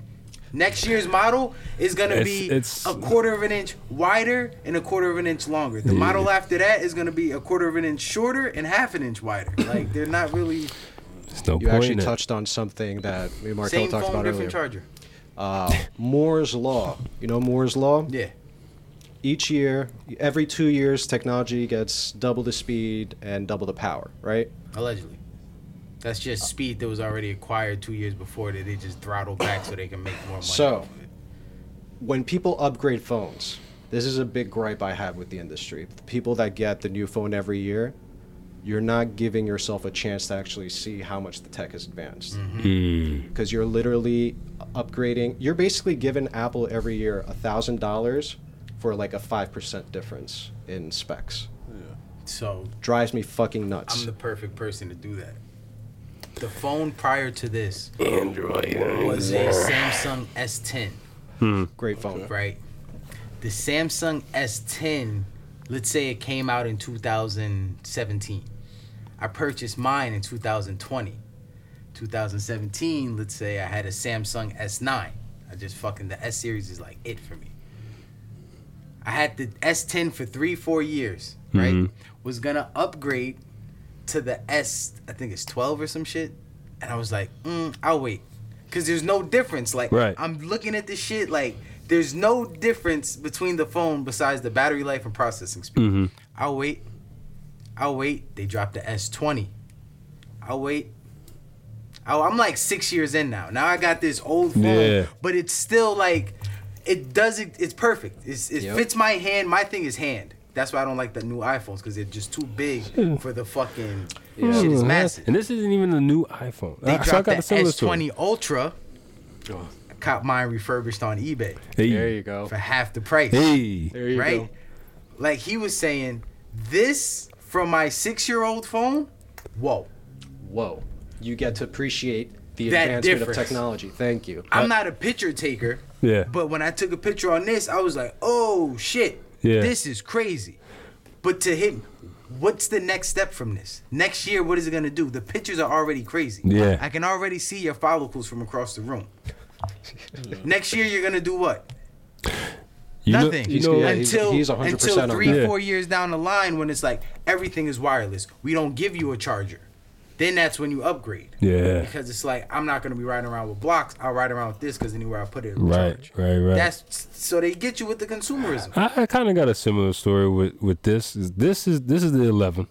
next year's model is gonna It's- be it's- a quarter of an inch wider and a quarter of an inch longer. The model after that is gonna be a quarter of an inch shorter and half an inch wider. Like they're not really There's no You point actually in it. touched on something that me and Markel same talked phone, about earlier. different charger. Uh, Moore's law. You know Moore's law? Yeah. Each year, every two years, technology gets double the speed and double the power, right? Allegedly. That's just speed that was already acquired two years before that they just throttled back so they can make more money. So- off it. When people upgrade phones, this is a big gripe I have with the industry. The people that get the new phone every year, you're not giving yourself a chance to actually see how much the tech has advanced. Mm. Because you're literally upgrading. You're basically giving Apple every year a thousand dollars for like a five percent difference in specs. Yeah. So Drives me fucking nuts. I'm the perfect person to do that. The phone prior to this Android. was a Samsung S10, Hmm. Great phone. right? The Samsung S10, let's say it came out in 2017. I purchased mine in 2020. 2017, let's say I had a Samsung S9. I just fucking, the S series is like it for me. I had the S10 for three, four years, right? Mhm. Was gonna upgrade to the S, I think it's 12 or some shit. And I was like, mm, I'll wait. Cause there's no difference. Like, Right. I'm looking at this shit, like, there's no difference between the phone besides the battery life and processing speed. Mm-hmm. I'll wait. I'll wait. They dropped the S20. I'll wait. Oh, I'm like six years in now. Now I got this old phone, Yeah. but it's still like, it does it. It's perfect. It's, it Yep. fits my hand. My thing is hand. That's why I don't like the new iPhones because they're just too big for the fucking Yeah. shit. Is Oh, massive. And this isn't even a new iPhone. They Uh, so I dropped got the a similar S20 story. Ultra. I caught mine refurbished on eBay Hey. There you go. for half the price. Hey. There you right? go. Like he was saying, this from my six-year-old phone. Whoa. Whoa. You get to appreciate the That advancement difference. of technology. Thank you. I'm uh, not a picture taker, Yeah. but when I took a picture on this, I was like, oh shit, Yeah. this is crazy. But to him, what's the next step from this? Next year, what is it gonna do? The pictures are already crazy. Yeah. I can already see your follicles from across the room. Next year, you're gonna do what? You know- Nothing. you He's- know, yeah, he's- until he's 100% until three, that. four years down the line, when it's like everything is wireless, we don't give you a charger. Then that's when you upgrade. Yeah. Because it's like I'm not gonna be riding around with blocks. I'll ride around with this because anywhere I put it, it'll Right, charge. right, right. That's so they get you with the consumerism. I, I kind of got a similar story with with this. This is this is the 11.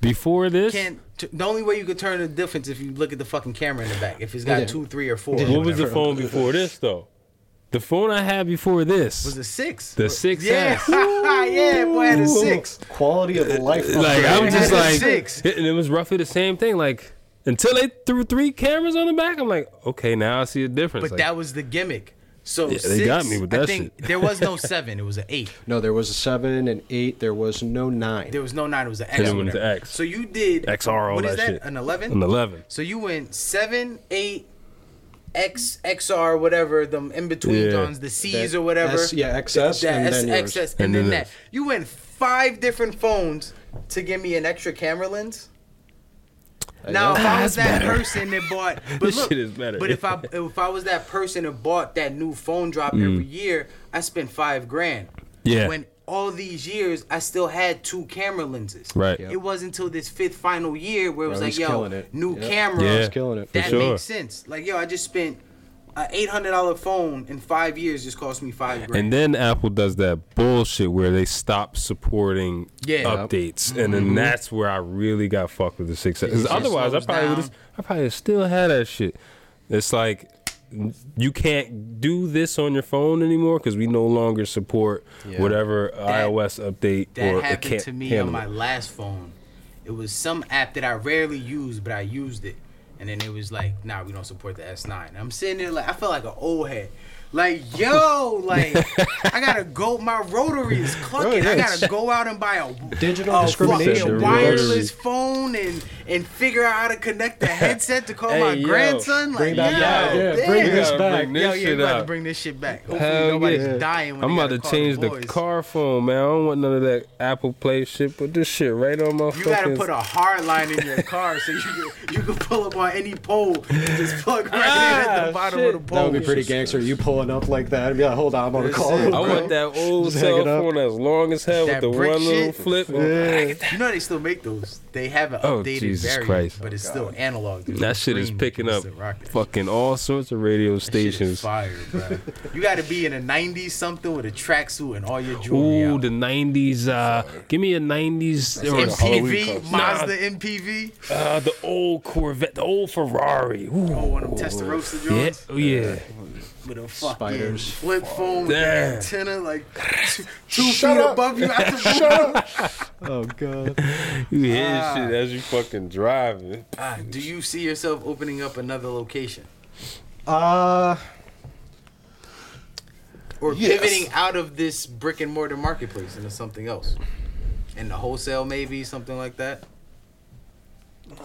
Before this, Can't t- the only way you could turn the difference if you look at the fucking camera in the back. If it's got Yeah. two, three, or four. Or what was the phone before this though? The phone I had before this Was a six. The six Yeah, yeah, boy, I had a six. Quality of life. like I'm just like, six. and it was roughly the same thing. Like until they threw three cameras on the back, I'm like, okay, now I see a difference. But Like, that was the gimmick. So Yeah, six, they got me with I that think shit. there was no seven. It was an eight. No, there was a seven and eight. There was no nine. There was no nine. It was an X. And it or went to. X. So you did XR, all What is that that? shit. An eleven. An 11. So you went seven, eight, X, XR, whatever, them in between Yeah. ones, the C's That or whatever. S- yeah, XS That and S- then yours. XS, and, And then then that. You went five different phones to give me an extra camera lens. Now, if I was that person that bought, but look, better. but if I if I was that person that bought that new phone drop every year, I spent five grand. Mm. Yeah. When all these years, I still had two camera lenses. Right. Yep. It wasn't until this fifth final year where it was Bro, like, he's yo, it. new Yep. camera. Yeah. He's killing it. That sure. makes sense. Like, yo, I just spent an eight hundred dollar phone in five years. Just cost me five grand. And then Apple does that bullshit where they stop supporting Yeah. updates, and then mm-hmm. that's where I really got fucked with the six. Because otherwise, I probably would have, I probably still had that shit. It's like you can't do this on your phone anymore because we no longer support Yeah. whatever iOS update that or happened to me on my it. last phone. It was some app that I rarely use, but I used it. And then it was like, nah, we don't support the S9. I'm sitting there like, I felt like an old head. Like, yo, like, I gotta go. My rotary is clucking. I gotta go out and buy a Digital a discrimination. fucking wireless phone and and figure out how to connect the headset to call Hey, my yo, grandson. bring Like, that yo, back. Yeah, bring this gotta back. bring this Yo, yeah, shit we about to bring this shit back. Hopefully Hell nobody's yeah. dying when I'm about to change the boys. car phone, man. I don't want none of that Apple Play shit. Put this shit right on my phone. You gotta put a hard line in your car so you can you can pull up on any pole and just plug right in at the Ah, bottom shit. of the pole. That pole. would be pretty gangster. You pulling up like that and be like, hold on, I'm on a call. it. I want that old Just cell hang it up. phone that's long as hell That with the brick one little shit? flip. You know they still make those. They have an Oh, updated Jesus variant, Christ. but it's still analog. There's That shit is picking up can still rock that. fucking all sorts of radio That shit is stations. fire, bro. You got to be in a '90s something with a tracksuit and all your jewelry Ooh, out. the '90s. Uh, give me a '90s or like a Halloween MPV, costume. Mazda MPV. uh, the old Corvette, the old Ferrari. Ooh. Oh, one of them Testarossa Yeah, joints oh yeah. With a fucking Spiders. flip phone with an antenna like two, two Shut feet up. above you. Out the Shut up. Oh god. You hear Ah. shit as you fucking driving. Ah, do you see yourself opening up another location Uh or Yes. pivoting out of this brick and mortar marketplace into something else? In the wholesale, maybe something like that.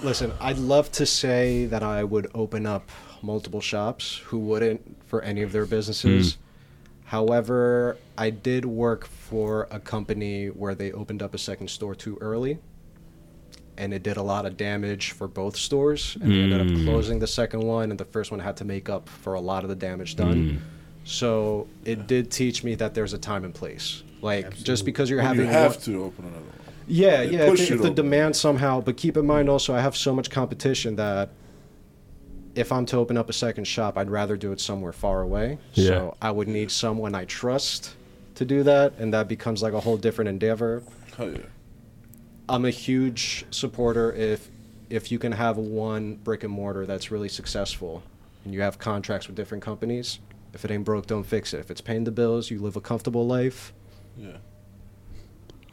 listen, I'd love to say that I would open up multiple shops. Who wouldn't for any of their businesses? Hmm. However, I did work for a company where they opened up a second store too early. And it did a lot of damage for both stores. And they ended up hmm. closing the second one, and the first one had to make up for a lot of the damage done. Hmm. So it did teach me that there's a time and place. Like just because you're When having you have one- to open another one. yeah, They yeah. If, push if the demand somehow, but keep in mind also, I have so much competition that if I'm to open up a second shop, I'd rather do it somewhere far away. Yeah. So I would need someone I trust to do that, and that becomes like a whole different endeavor. Hell yeah. I'm a huge supporter if if you can have one brick and mortar that's really successful, and you have contracts with different companies. If it ain't broke, don't fix it. If it's paying the bills, you live a comfortable life. Yeah.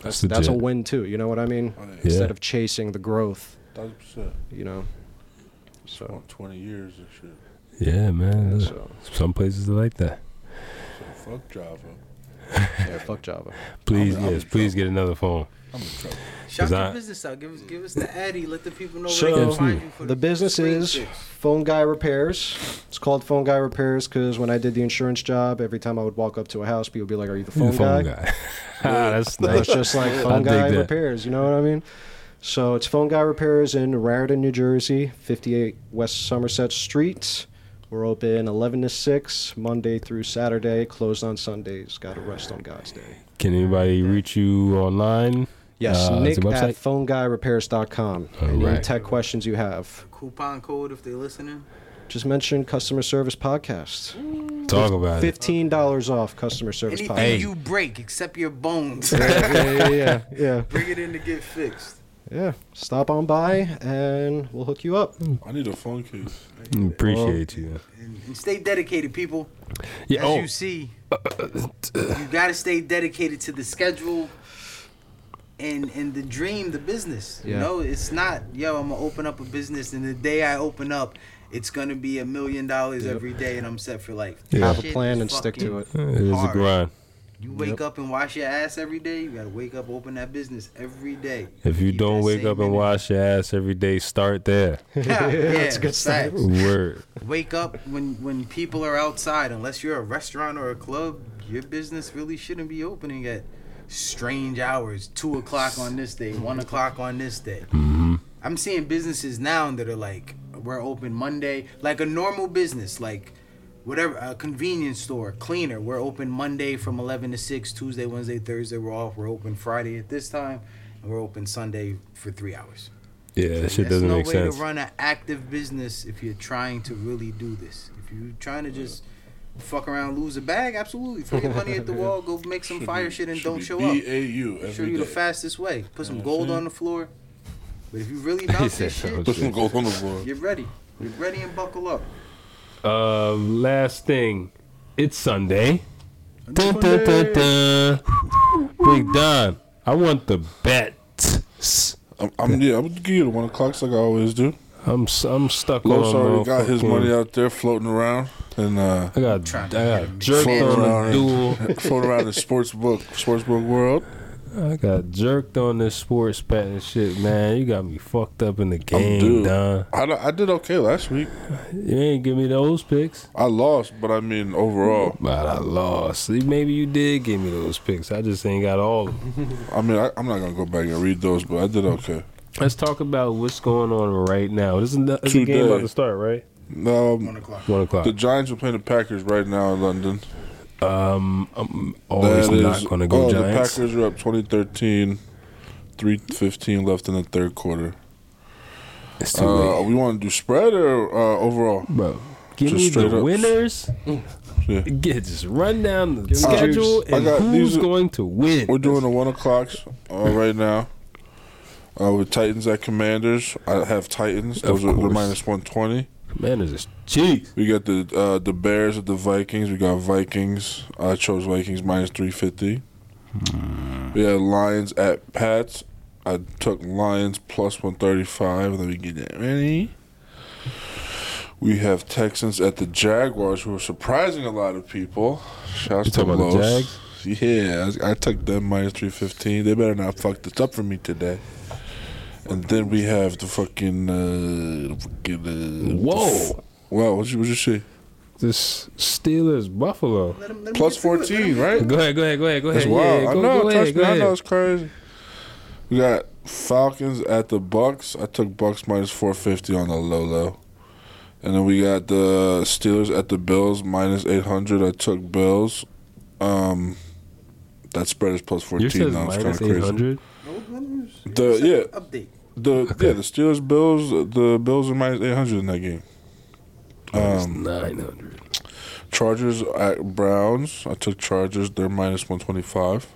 That's That's that's a win too. You know what I mean? Oh, yeah. Instead Yeah. of chasing the growth, Thousand percent. you know. So, Twenty years and shit. Yeah, man. so Some places are like that. So fuck Java. yeah, fuck Java. Please, I'm in yes, please get another phone. I'm in trouble. Shout 'Cause your I- business out. Give us, give us the addy. Let the people know where they So can find you for the business is fix. Phone Guy Repairs. It's called Phone Guy Repairs because when I did the insurance job, every time I would walk up to a house, people would be like, "Are you the phone, The phone guy?" guy. ah, that's It's just like Phone dig Guy. Repairs. You know what I mean? So it's Phone Guy Repairs in Raritan, New Jersey, 58 West Somerset Street. We're open 11 to 6, Monday through Saturday, closed on Sundays. Got to rest on God's day. Can anybody reach you online? Yes, Uh, Nick at website? phoneguyrepairs.com. Any Alright. tech questions you have, coupon code if they're listening. just mention customer service podcast. Talk about it. $15 off customer service Anything podcast. Hey. you break except your bones, yeah, yeah, yeah, yeah. bring it in to get fixed. Yeah. Stop on by and we'll hook you up. Hmm. I need a phone case. Mm, appreciate you. And, and stay dedicated, people. Yeah. As Oh, you see, you got to stay dedicated to the schedule and and the dream, the business. You know, it's not yo. I'm gonna open up a business, and the day I open up, it's gonna be a million dollars every day, and I'm set for life. Yeah. Have a plan and stick to it. It is a grind. You wake up and wash your ass every day. You gotta wake up, open that business every day. If you Keep don't wake same up and energy. wash your ass every day, start there. yeah, That's a good facts. Word. Wake up when when people are outside. Unless you're a restaurant or a club, your business really shouldn't be opening at strange hours. Two o'clock on this day, one o'clock on this day. Mm-hmm. I'm seeing businesses now that are like we're open Monday, like a normal business, like whatever a convenience store, cleaner. We're open Monday from eleven to six. Tuesday, Wednesday, Thursday we're off. We're open Friday at this time, and we're open Sunday for three hours. Yeah, that shit doesn't no make sense no way to run an active business if you're trying to really do this. If you're trying to just fuck around, lose a bag, absolutely. Throw your money at the wall, go make some fire shit, and don't show up. B-A-U Show every you the fastest way. Put some gold on the floor. But if you really He about said this shit, some Put some gold on the floor. get ready. Get ready and buckle up. Uh, last thing, it's Sunday. Dun, dun, dun, dun. Big Don, I want the bet. I'm, I'm yeah. I'm gonna give you the one o'clocks like I always do. I'm s- I'm stuck Los already got his money out there floating around and uh, I got Trying I to got jerked floating on around. the duel. floating around the sports book sports book world. I got jerked on this sports betting shit, man. You got me fucked up in the game, dude. Don. I, I did okay last week. You ain't give me those picks. I lost, but I mean overall, But I lost. See, maybe you did give me those picks. I just ain't got all of them. I mean I, I'm not gonna go back and read those, but I did okay. Let's talk about what's going on right now. This is, the, this is the game about to start, right? Um, One o'clock. One o'clock. the Giants are playing the Packers right now in London. Um, I'm always That not is- going to go oh, Giants. The Packers are up 2013, 315 left in the third quarter. It's too Uh, late, we want to do spread or uh, overall? bro. Give just me the up. winners. Yeah. Get just run down the me schedule juice. And got- who's are- going to win. We're doing the one o'clocks uh, right now. Uh, with Titans at Commanders, I have Titans. Those Of are they're course. minus one twenty. Commanders is We got the uh, the Bears at the Vikings. We got Vikings. I chose Vikings minus three fifty. We had Lions at Pats. I took Lions plus one thirty five. Let me get that ready. We have Texans at the Jaguars, who are surprising a lot of people. Shouts You to talking about the Jags? Yeah, I, I took them minus three fifteen. They better not fuck this up for me today. And then we have the fucking, uh, the fucking uh, Whoa. Wow, what you what you say? This Steelers Buffalo. Let 'em- let 'em Plus get through it. Let 'em fourteen, right? Go ahead, go ahead, go ahead, go ahead. That's ahead. wild. Yeah, I go, know, go trust ahead, go me, I know ahead. it's crazy. We got Falcons at the Bucs. I took Bucs minus four fifty on the low low. And then we got the Steelers at the Bills minus eight hundred. I took Bills. Um that spread is plus You fourteen said now. It's kind minus of eight crazy. hundred. No, let 'em- The yeah, update. the yeah, the Steelers Bills the Bills are minus eight hundred in that game. Um Nine hundred. Chargers at Browns. I took Chargers. They're minus one twenty five.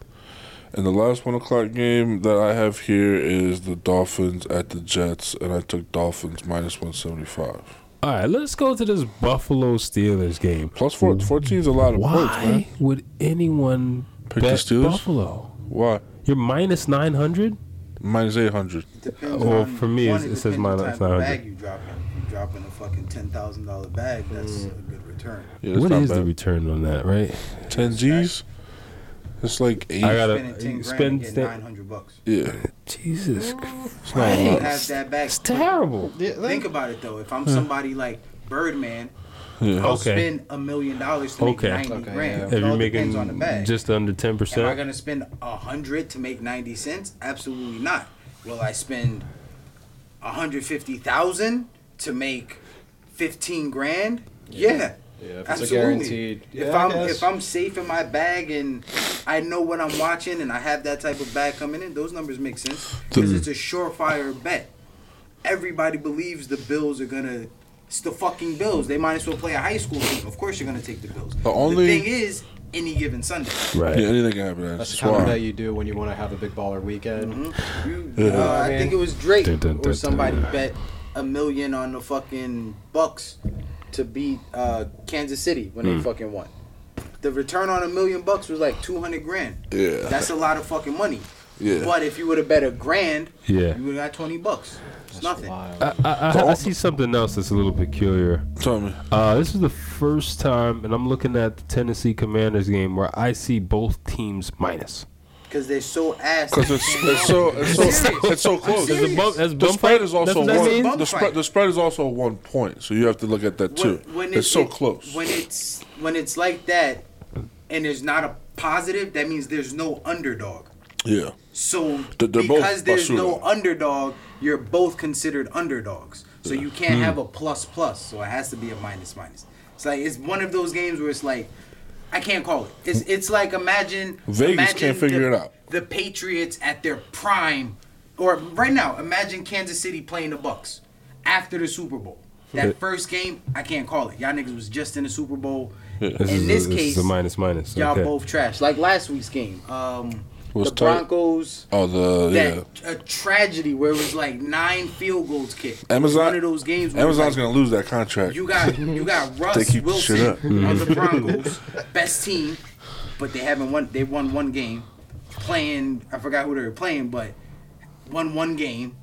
And the last one o'clock game that I have here is the Dolphins at the Jets, and I took Dolphins minus one seventy five. All right, let's go to this Buffalo Steelers game. Plus four, 14 is a lot of points, man. Why would anyone Pick the bet Steelers? Buffalo? Why? You're minus nine hundred. Minus eight hundred. Depends Well, on- for me, it says depends minus the type 900. Bag you dropping. If you dropping a fucking ten thousand dollar bag, that's mm. a good return. Yeah, that's What not is the return on that? Right? ten G's? It's like eight. I gotta Spending spend. and get sta- nine hundred bucks. yeah, Jesus it's not a lot. have that bag. It's terrible. Think about it though. If I'm somebody like Birdman, Yeah. I'll Okay. spend a million dollars to Okay. make ninety Okay, grand. yeah. It If you're all depends on the making bag. just under ten percent, Am I percent, gonna spend a hundred to make ninety cents? Absolutely not. Will I spend a hundred fifty thousand to make fifteen grand? Yeah. Yeah, if it's Absolutely. a guaranteed. If Yeah, I I'm if I'm safe in my bag and I know what I'm watching and I have that type of bag coming in, those numbers make sense because it's a surefire bet. Everybody believes the Bills are gonna. It's the fucking Bills. They might as well play a high school team. Of course, you're gonna take the Bills. The only- thing is, any given Sunday. right? Yeah, anything can happen. That's That's the kind of why. bet you do when you want to have a big baller weekend. Mm-hmm. You, Yeah. uh, I I think it was Drake Dun, dun, dun, or somebody dun. bet a million on the fucking Bucs to beat uh, Kansas City when Hmm. they fucking won. The return on a million bucks was like two hundred grand. Yeah. That's a lot of fucking money. Yeah. But if you would have bet a grand, Yeah. you would have got twenty bucks. It's nothing. Wild. I, I, I see something else that's a little peculiar. Tell me. Uh, this is the first time, and I'm looking at the Tennessee Commanders game where I see both teams minus. Because they're so ass. Because it's, it's so it's so it's so close. Is the bump- The spread fight? is also what one. means? The spread the spread is also one point, so you have to look at that too. when it's so it- close. When it's when it's like that, and there's not a positive, that means there's no underdog. yeah. So They're- they're both because there's no underdog, you're both considered underdogs. So you Hmm. can't have a plus plus. So it has to be a minus minus. It's like it's one of those games where it's like I can't call it. It's it's like imagine Vegas imagine can't figure the- it out. The Patriots at their prime, or right now, imagine Kansas City playing the Bucs after the Super Bowl. That first game, I can't call it. Y'all niggas was just in the Super Bowl. This In is this this case, is a minus minus. y'all okay. both trash. Like last week's game, um, Was the tight. Broncos Oh the that yeah. a tragedy where it was like nine field goals kicked. Amazon- one of those games. Where Amazon's it was gonna lose that contract. you got you got They Russ keep the shit Wilson up. on the mm-hmm. Broncos, best team, but they haven't won. They won one game, playing. I forgot who they were playing, but won one game.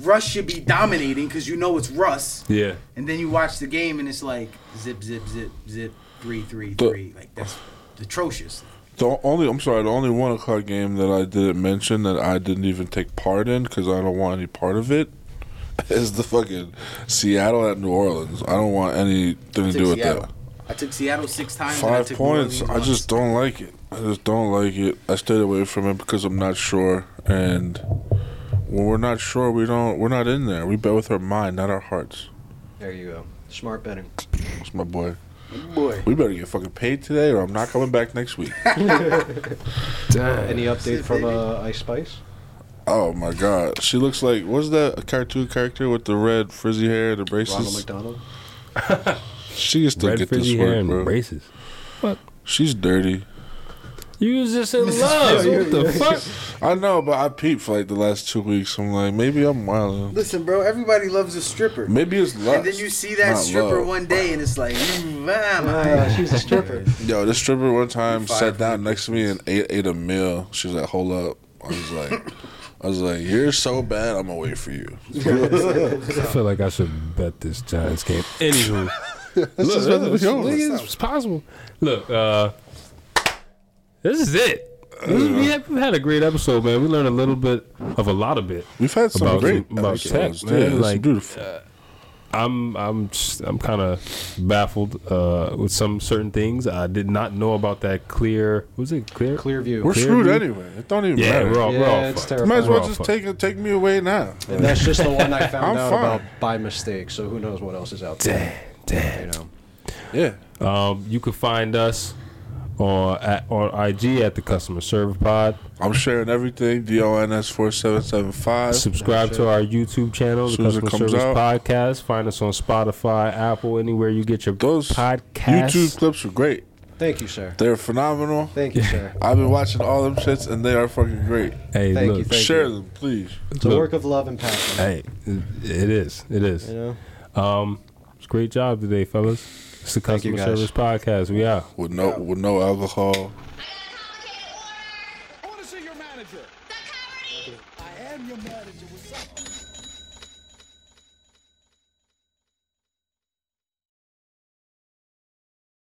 Russ should be dominating because you know it's Russ, Yeah. and then you watch the game and it's like zip zip zip zip three three The- Like that's atrocious. The only I'm sorry, the only one o'clock game that I didn't mention that I didn't even take part in because I don't want any part of it is the fucking Seattle at New Orleans. I don't want anything to do with Seattle. that. I took Seattle six times. and I Five took points. I just don't like it. I just don't like it. I stayed away from it because I'm not sure. And when we're not sure, we don't. We're not in there. We bet with our mind, not our hearts. There you go. Smart betting. That's my boy. Boy. We better get fucking paid today, or I'm not coming back next week. Damn. Any update from uh, Ice Spice? oh my god, she looks like what's that a cartoon character with the red frizzy hair, and the braces? Ronald McDonald. She can still Red get frizzy this hair work, and bro. braces. She's dirty. You was just in love. what the fuck? I know, but I peeped for like the last two weeks. I'm like, maybe I'm wild. Listen, bro. Everybody loves a stripper. Maybe it's lust. And then you see that stripper love. one day, and it's like, mm, man, Uh, she's a stripper. Yo, this stripper one time Five sat down next to me and ate ate a meal. She was like, "Hold up." I was like, "I was like, you're so bad. I'm gonna wait for you." I feel like I should bet this Giants game. Anywho, look, just about this, over. it's possible. Look, uh, this is it. This we have, we've had a great episode, man. We learned a little bit of a lot of it. We've had some About- great about episodes. tech, man. Yeah, it's Like, beautiful. I'm I'm just, I'm kind of baffled uh, with some certain things. I did not know about that clear. Was it clear? Clearview. we're clear screwed view? anyway. It don't even Yeah, matter. we're all, we're Yeah, all it's fucked. terrible. Might as We're well all just fucked. take take me away now. And that's just the one I found I'm out fine. about by mistake. So who knows what else is out there? Damn, You know. Yeah. Um, you can find us on at on IG at the Customer Service Pod. I'm sharing everything. DONS four seven seven five. Subscribe to our YouTube channel, the Soon as Customer Service out. Podcast. Find us on Spotify, Apple, anywhere you get your Those podcasts. YouTube clips are great. Thank you, sir. They're phenomenal. Thank you, sir. I've been watching all them shits and they are fucking great. Hey, Thank look, you, thank Share them, please. It's a work of love and passion. hey, it is, it is. You know. Um, it's a great job today, fellas. It's the Thank you, Customer guys. Service Podcast. We out. With no with no alcohol.